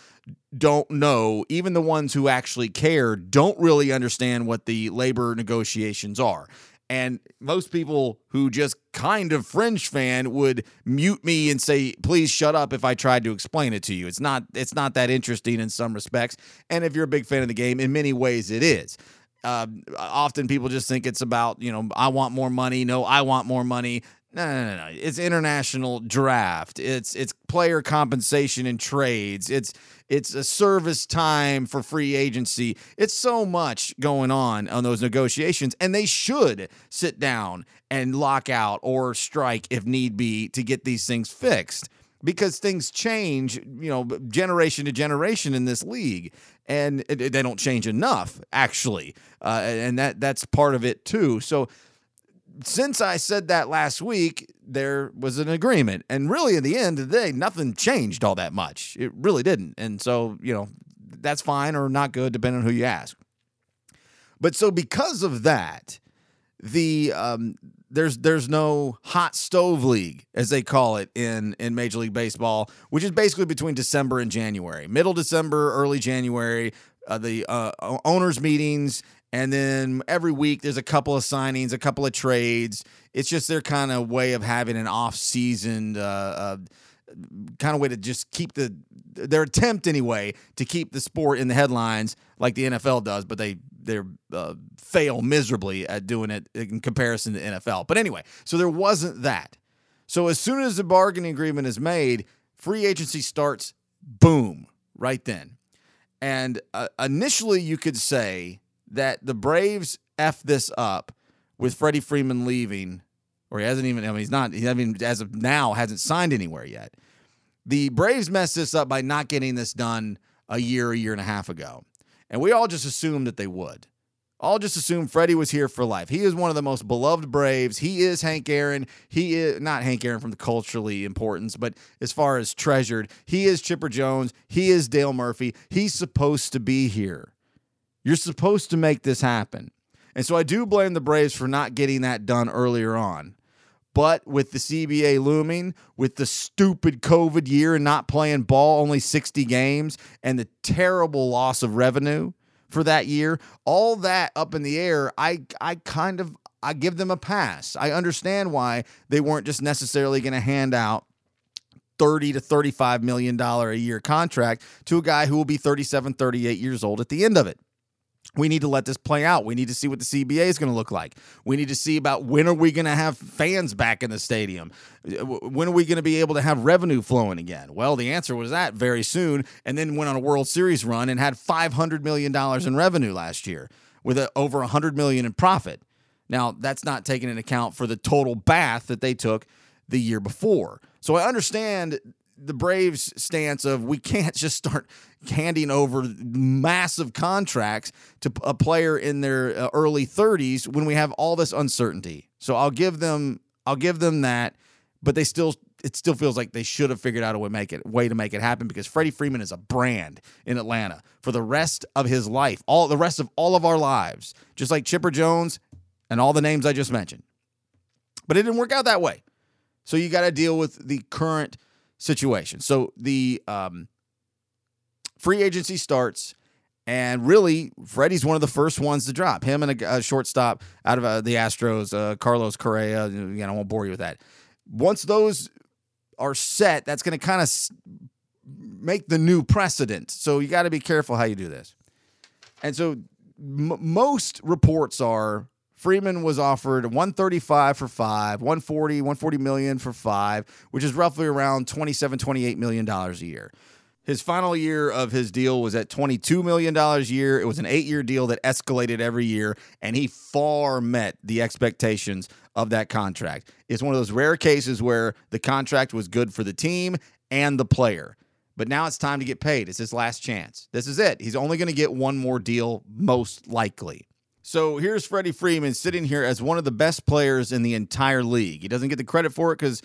don't know, even the ones who actually care, don't really understand what the labor negotiations are. And most people who just kind of fringe fan would mute me and say, "Please shut up." If I tried to explain it to you, it's not it's not that interesting in some respects. And if you're a big fan of the game, in many ways, it is. Uh, often people just think it's about you know I want more money. No, I want more money. No, no, no, no. It's international draft. It's it's player compensation and trades. It's it's a service time for free agency. It's so much going on on those negotiations, and they should sit down and lock out or strike if need be to get these things fixed because things change, you know, generation to generation in this league, and it, it- they don't change enough actually, uh, and that that's part of it too. So since I said that last week, there was an agreement. And really, in the end of the day, nothing changed all that much. It really didn't. And so, you know, that's fine or not good, depending on who you ask. But so because of that, the um, there's there's no hot stove league as they call it in in Major League Baseball, which is basically between December and January, middle December, early January. Uh, the uh, owners meetings, and then every week there's a couple of signings, a couple of trades. It's just their kind of way of having an off season. Uh, uh, kind of way to just keep the their attempt anyway to keep the sport in the headlines like the NFL does, but they they uh, fail miserably at doing it in comparison to NFL. But anyway, so there wasn't that. So as soon as the bargaining agreement is made, free agency starts. Boom, right then. And uh, initially, you could say that the Braves f this up with Freddie Freeman leaving, or he hasn't even. I mean, he's not. He hasn't even as of now hasn't signed anywhere yet. The Braves messed this up by not getting this done a year, a year and a half ago, and we all just assumed that they would. All just assumed Freddie was here for life. He is one of the most beloved Braves. He is Hank Aaron. He is not Hank Aaron from the culturally importance, but as far as treasured, he is Chipper Jones. He is Dale Murphy. He's supposed to be here. You're supposed to make this happen. And so I do blame the Braves for not getting that done earlier on. But with the CBA looming, with the stupid COVID year and not playing ball, only 60 games, and the terrible loss of revenue for that year, all that up in the air, I I kind of I give them a pass. I understand why they weren't just necessarily going to hand out 30 to 35 million dollar a year contract to a guy who will be 37 38 years old at the end of it we need to let this play out. We need to see what the CBA is going to look like. We need to see about when are we going to have fans back in the stadium? When are we going to be able to have revenue flowing again? Well, the answer was that very soon, and then went on a World Series run and had 500 million dollars in revenue last year with a, over 100 million in profit. Now, that's not taking into account for the total bath that they took the year before. So I understand the Braves' stance of we can't just start handing over massive contracts to a player in their uh, early 30s when we have all this uncertainty. So I'll give them I'll give them that, but they still it still feels like they should have figured out a way make it way to make it happen because Freddie Freeman is a brand in Atlanta for the rest of his life, all the rest of all of our lives, just like Chipper Jones and all the names I just mentioned. But it didn't work out that way. So you got to deal with the current situation. So the um, free agency starts, and really, Freddie's one of the first ones to drop. Him and a, a shortstop out of uh, the Astros, uh, Carlos Correa. You know, I won't bore you with that. Once those are set, that's going to kind of s- make the new precedent. So you got to be careful how you do this. And so m- most reports are Freeman was offered 135 for 5, 140, 140 million for 5, which is roughly around 27 28 million dollars a year. His final year of his deal was at $22 million a year. It was an eight year deal that escalated every year, and he far met the expectations of that contract. It's one of those rare cases where the contract was good for the team and the player. But now it's time to get paid. It's his last chance. This is it. He's only going to get one more deal, most likely. So here's Freddie Freeman sitting here as one of the best players in the entire league. He doesn't get the credit for it because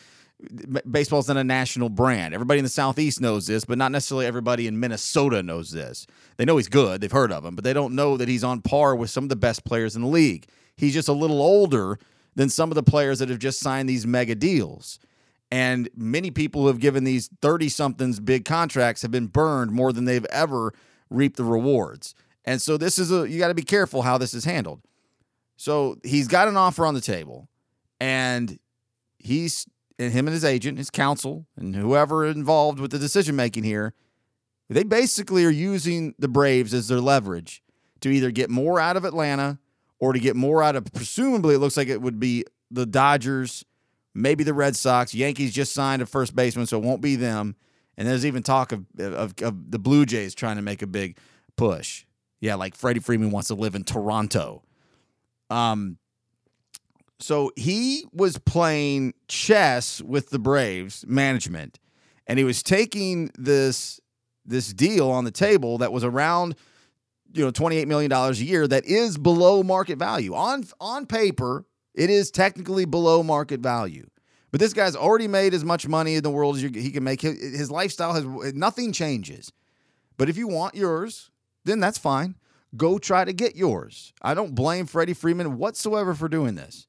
baseball's not a national brand. Everybody in the Southeast knows this, but not necessarily everybody in Minnesota knows this. They know he's good, they've heard of him, but they don't know that he's on par with some of the best players in the league. He's just a little older than some of the players that have just signed these mega deals. And many people who have given these 30 somethings big contracts have been burned more than they've ever reaped the rewards. And so this is a you got to be careful how this is handled. So he's got an offer on the table and he's and him and his agent, his counsel, and whoever involved with the decision making here, they basically are using the Braves as their leverage to either get more out of Atlanta or to get more out of presumably it looks like it would be the Dodgers, maybe the Red Sox. Yankees just signed a first baseman, so it won't be them. And there's even talk of, of, of the Blue Jays trying to make a big push. Yeah, like Freddie Freeman wants to live in Toronto. Um, so he was playing chess with the Braves management, and he was taking this this deal on the table that was around you know 28 million dollars a year that is below market value. On on paper it is technically below market value. But this guy's already made as much money in the world as you, he can make. His, his lifestyle has nothing changes. But if you want yours then that's fine go try to get yours i don't blame freddie freeman whatsoever for doing this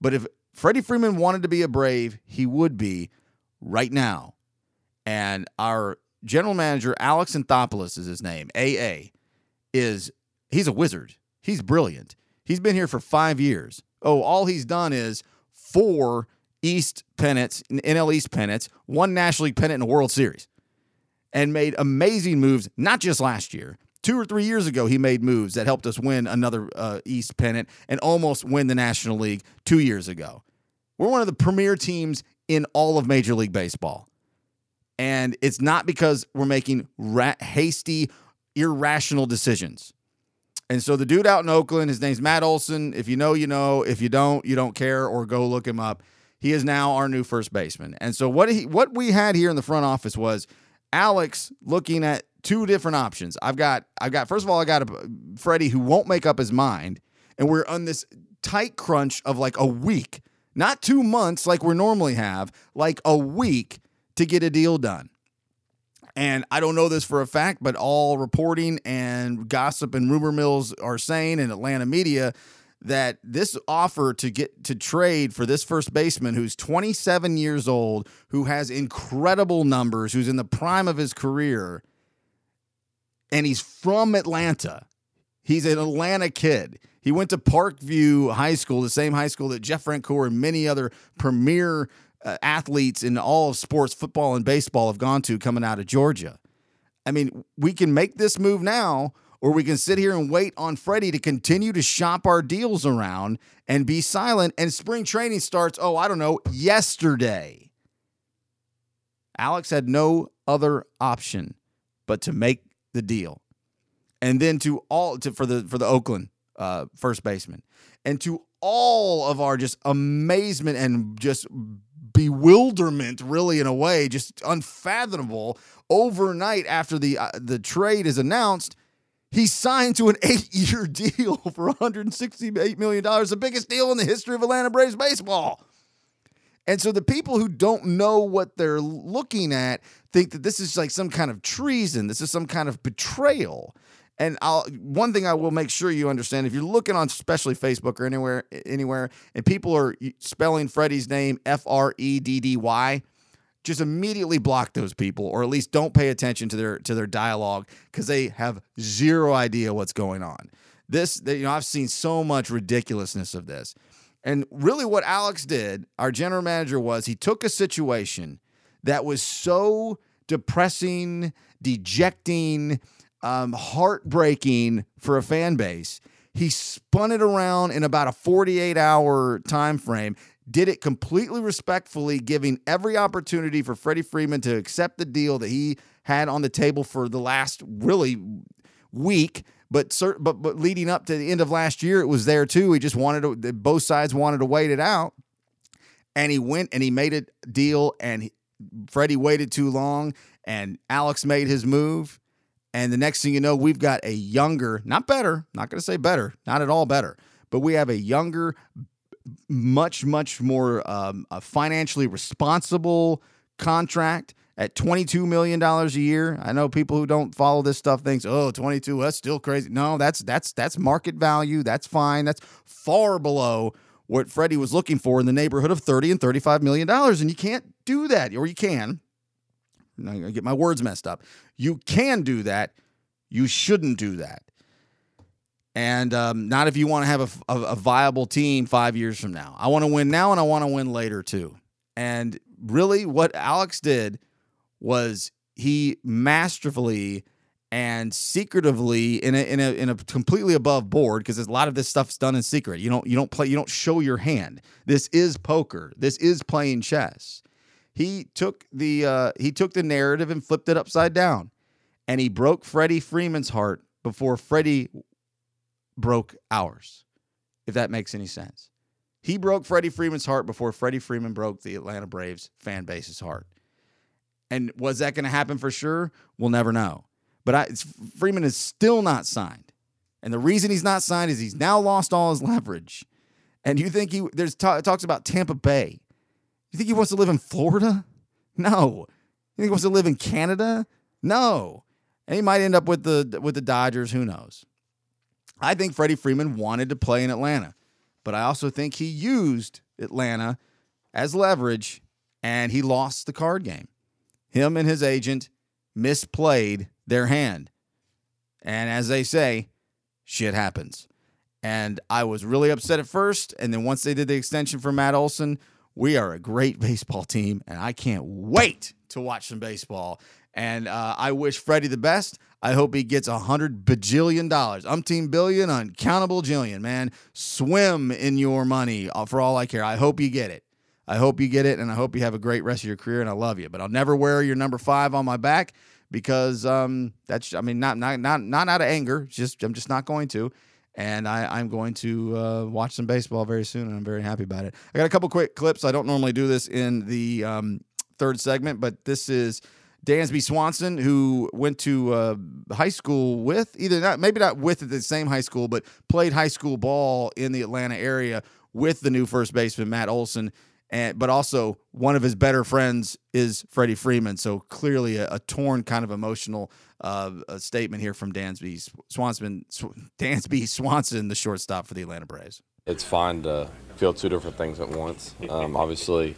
but if freddie freeman wanted to be a brave he would be right now and our general manager alex anthopoulos is his name aa is he's a wizard. He's brilliant. He's been here for five years. Oh, all he's done is four East pennants, NL East pennants, one National League pennant in a World Series, and made amazing moves, not just last year. Two or three years ago, he made moves that helped us win another uh, East pennant and almost win the National League two years ago. We're one of the premier teams in all of Major League Baseball. And it's not because we're making ra- hasty irrational decisions. And so the dude out in Oakland, his name's Matt Olson. If you know, you know. If you don't, you don't care, or go look him up. He is now our new first baseman. And so what he what we had here in the front office was Alex looking at two different options. I've got I've got first of all I got a Freddie who won't make up his mind, and we're on this tight crunch of like a week, not two months like we normally have, like a week to get a deal done. And I don't know this for a fact, but all reporting and gossip and rumor mills are saying in Atlanta media that this offer to get to trade for this first baseman who's 27 years old, who has incredible numbers, who's in the prime of his career, and he's from Atlanta. He's an Atlanta kid. He went to Parkview High School, the same high school that Jeff Francoeur and many other premier uh, athletes in all of sports, football and baseball have gone to coming out of Georgia. I mean, we can make this move now, or we can sit here and wait on Freddie to continue to shop our deals around and be silent. And spring training starts, oh, I don't know, yesterday. Alex had no other option but to make the deal. And then to all to for the for the Oakland uh, first baseman. And to all of our just amazement and just bewilderment, really, in a way, just unfathomable. Overnight after the uh, the trade is announced, he signed to an eight-year deal for 168 million dollars, the biggest deal in the history of Atlanta Braves baseball. And so the people who don't know what they're looking at think that this is like some kind of treason. This is some kind of betrayal. And I'll one thing I will make sure you understand if you're looking on especially Facebook or anywhere anywhere and people are spelling Freddie's name F R E D D Y, just immediately block those people or at least don't pay attention to their to their dialogue cuz they have zero idea what's going on. This you know I've seen so much ridiculousness of this. And really what Alex did, our general manager was he took a situation that was so depressing, dejecting, um, heartbreaking for a fan base. He spun it around in about a 48 hour time frame, did it completely respectfully, giving every opportunity for Freddie Freeman to accept the deal that he had on the table for the last really week. But, but but leading up to the end of last year, it was there too. He just wanted to, both sides wanted to wait it out, and he went and he made a deal. And Freddie waited too long, and Alex made his move, and the next thing you know, we've got a younger, not better, not going to say better, not at all better, but we have a younger, much, much more um, financially responsible contract at $22 million a year. I know people who don't follow this stuff thinks, oh, 22, that's still crazy. No, that's that's that's market value. That's fine. That's far below what Freddie was looking for in the neighborhood of 30 and 35 million dollars. And you can't do that, or you can. Gonna get my words messed up. You can do that. You shouldn't do that. And um, not if you want to have a, a, a viable team five years from now. I want to win now and I want to win later too. And really, what Alex did was he masterfully and secretively in a in a in a completely above board because a lot of this stuff's done in secret. You don't you don't play you don't show your hand. This is poker. This is playing chess he took the uh, he took the narrative and flipped it upside down, and he broke Freddie Freeman's heart before Freddie broke ours. If that makes any sense, he broke Freddie Freeman's heart before Freddie Freeman broke the Atlanta Braves fan base's heart. And was that going to happen for sure? We'll never know. But I, Freeman is still not signed, and the reason he's not signed is he's now lost all his leverage. And you think he there's t- talks about Tampa Bay you think he wants to live in Florida? No. You think he wants to live in Canada? No. And he might end up with the with the Dodgers, who knows. I think Freddie Freeman wanted to play in Atlanta, but I also think he used Atlanta as leverage and he lost the card game. Him and his agent misplayed their hand. And as they say, shit happens. And I was really upset at first. And then once they did the extension for Matt Olson, we are a great baseball team, and I can't wait to watch some baseball. And uh, I wish Freddie the best. I hope he gets a hundred bajillion dollars, umpteen billion, uncountable jillion. Man, swim in your money uh, for all I care. I hope you get it. I hope you get it, and I hope you have a great rest of your career. And I love you, but I'll never wear your number five on my back because um, that's. I mean, not not not not out of anger. Just I'm just not going to and I, am going to uh, watch some baseball very soon, and I'm very happy about it. I got a couple quick clips. I don't normally do this in the um, third segment, but this is Dansby Swanson, who went to uh, high school with either not maybe not with the same high school, but played high school ball in the Atlanta area with the new first baseman Matt Olson. And, but also one of his better friends is Freddie Freeman. So clearly a, a torn kind of emotional uh, a statement here from Dansby Swanson. Dansby Swanson, the shortstop for the Atlanta Braves. It's fine to feel two different things at once. Um, obviously,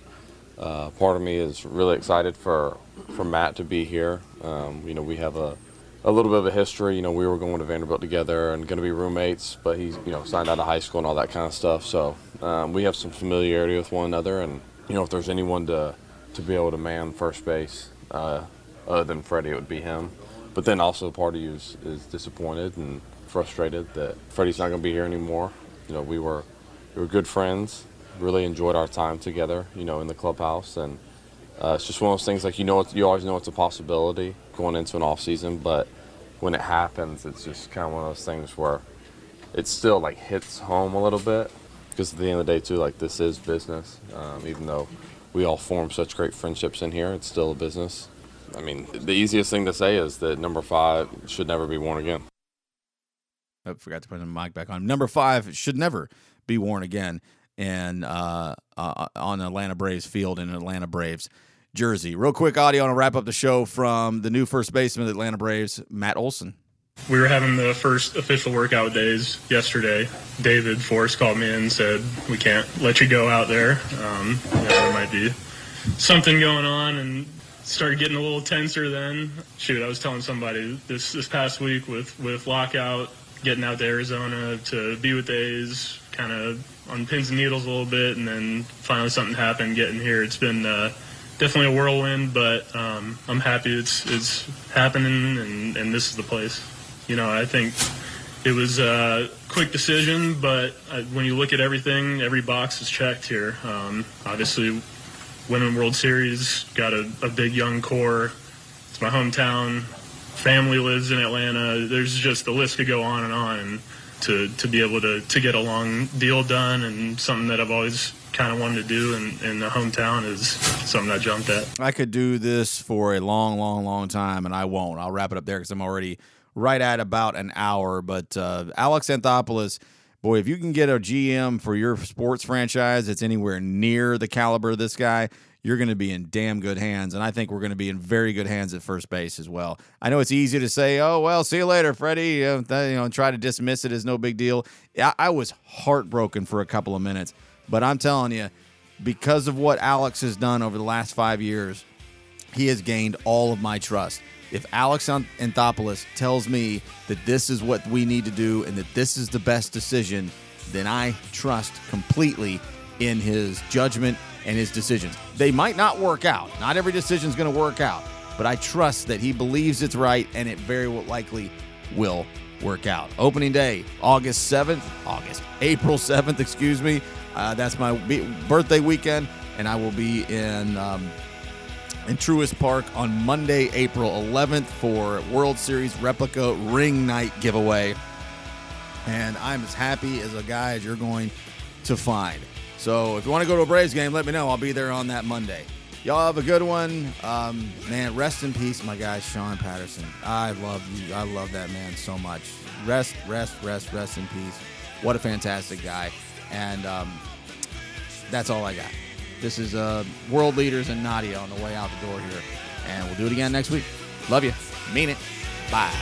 uh, part of me is really excited for for Matt to be here. Um, you know, we have a a little bit of a history. You know, we were going to Vanderbilt together and going to be roommates, but he's you know signed out of high school and all that kind of stuff. So um, we have some familiarity with one another, and you know, if there's anyone to to be able to man first base uh, other than Freddie, it would be him. But then also part of you is, is disappointed and frustrated that Freddie's not going to be here anymore. You know, we were we were good friends, really enjoyed our time together. You know, in the clubhouse, and uh, it's just one of those things like you know you always know it's a possibility going into an off season, but when it happens, it's just kind of one of those things where it still like hits home a little bit because at the end of the day too, like this is business. Um, even though we all form such great friendships in here, it's still a business. I mean, the easiest thing to say is that number five should never be worn again. I forgot to put the mic back on. Number five should never be worn again, and uh, uh, on Atlanta Braves field in Atlanta Braves jersey. Real quick audio and I'll wrap up the show from the new first baseman of the Atlanta Braves, Matt Olson. We were having the first official workout days yesterday. David Forst called me and said, "We can't let you go out there. Um, you know, there might be something going on." And started getting a little tenser. Then, shoot, I was telling somebody this this past week with with lockout, getting out to Arizona to be with A's, kind of on pins and needles a little bit, and then finally something happened. Getting here, it's been. Uh, Definitely a whirlwind, but um, I'm happy it's it's happening, and, and this is the place. You know, I think it was a quick decision, but I, when you look at everything, every box is checked here. Um, obviously, winning World Series, got a, a big young core. It's my hometown. Family lives in Atlanta. There's just the list could go on and on. To, to be able to, to get a long deal done and something that I've always kind of wanted to do in, in the hometown is something I jumped at. I could do this for a long, long, long time, and I won't. I'll wrap it up there because I'm already right at about an hour. But uh, Alex Anthopoulos, boy, if you can get a GM for your sports franchise that's anywhere near the caliber of this guy, you're going to be in damn good hands. And I think we're going to be in very good hands at first base as well. I know it's easy to say, oh, well, see you later, Freddie, you know, try to dismiss it as no big deal. I was heartbroken for a couple of minutes. But I'm telling you, because of what Alex has done over the last five years, he has gained all of my trust. If Alex Anthopoulos tells me that this is what we need to do and that this is the best decision, then I trust completely in his judgment and his decisions. They might not work out. Not every decision is going to work out, but I trust that he believes it's right and it very likely will work out. Opening day, August 7th, August, April 7th, excuse me. Uh, that's my birthday weekend, and I will be in um, in Truist Park on Monday, April 11th for World Series replica ring night giveaway. And I'm as happy as a guy as you're going to find. So if you want to go to a Braves game, let me know. I'll be there on that Monday. Y'all have a good one. Um, man, rest in peace, my guy, Sean Patterson. I love you. I love that man so much. Rest, rest, rest, rest in peace. What a fantastic guy. And um, that's all I got. This is uh, World Leaders and Nadia on the way out the door here. And we'll do it again next week. Love you. Mean it. Bye.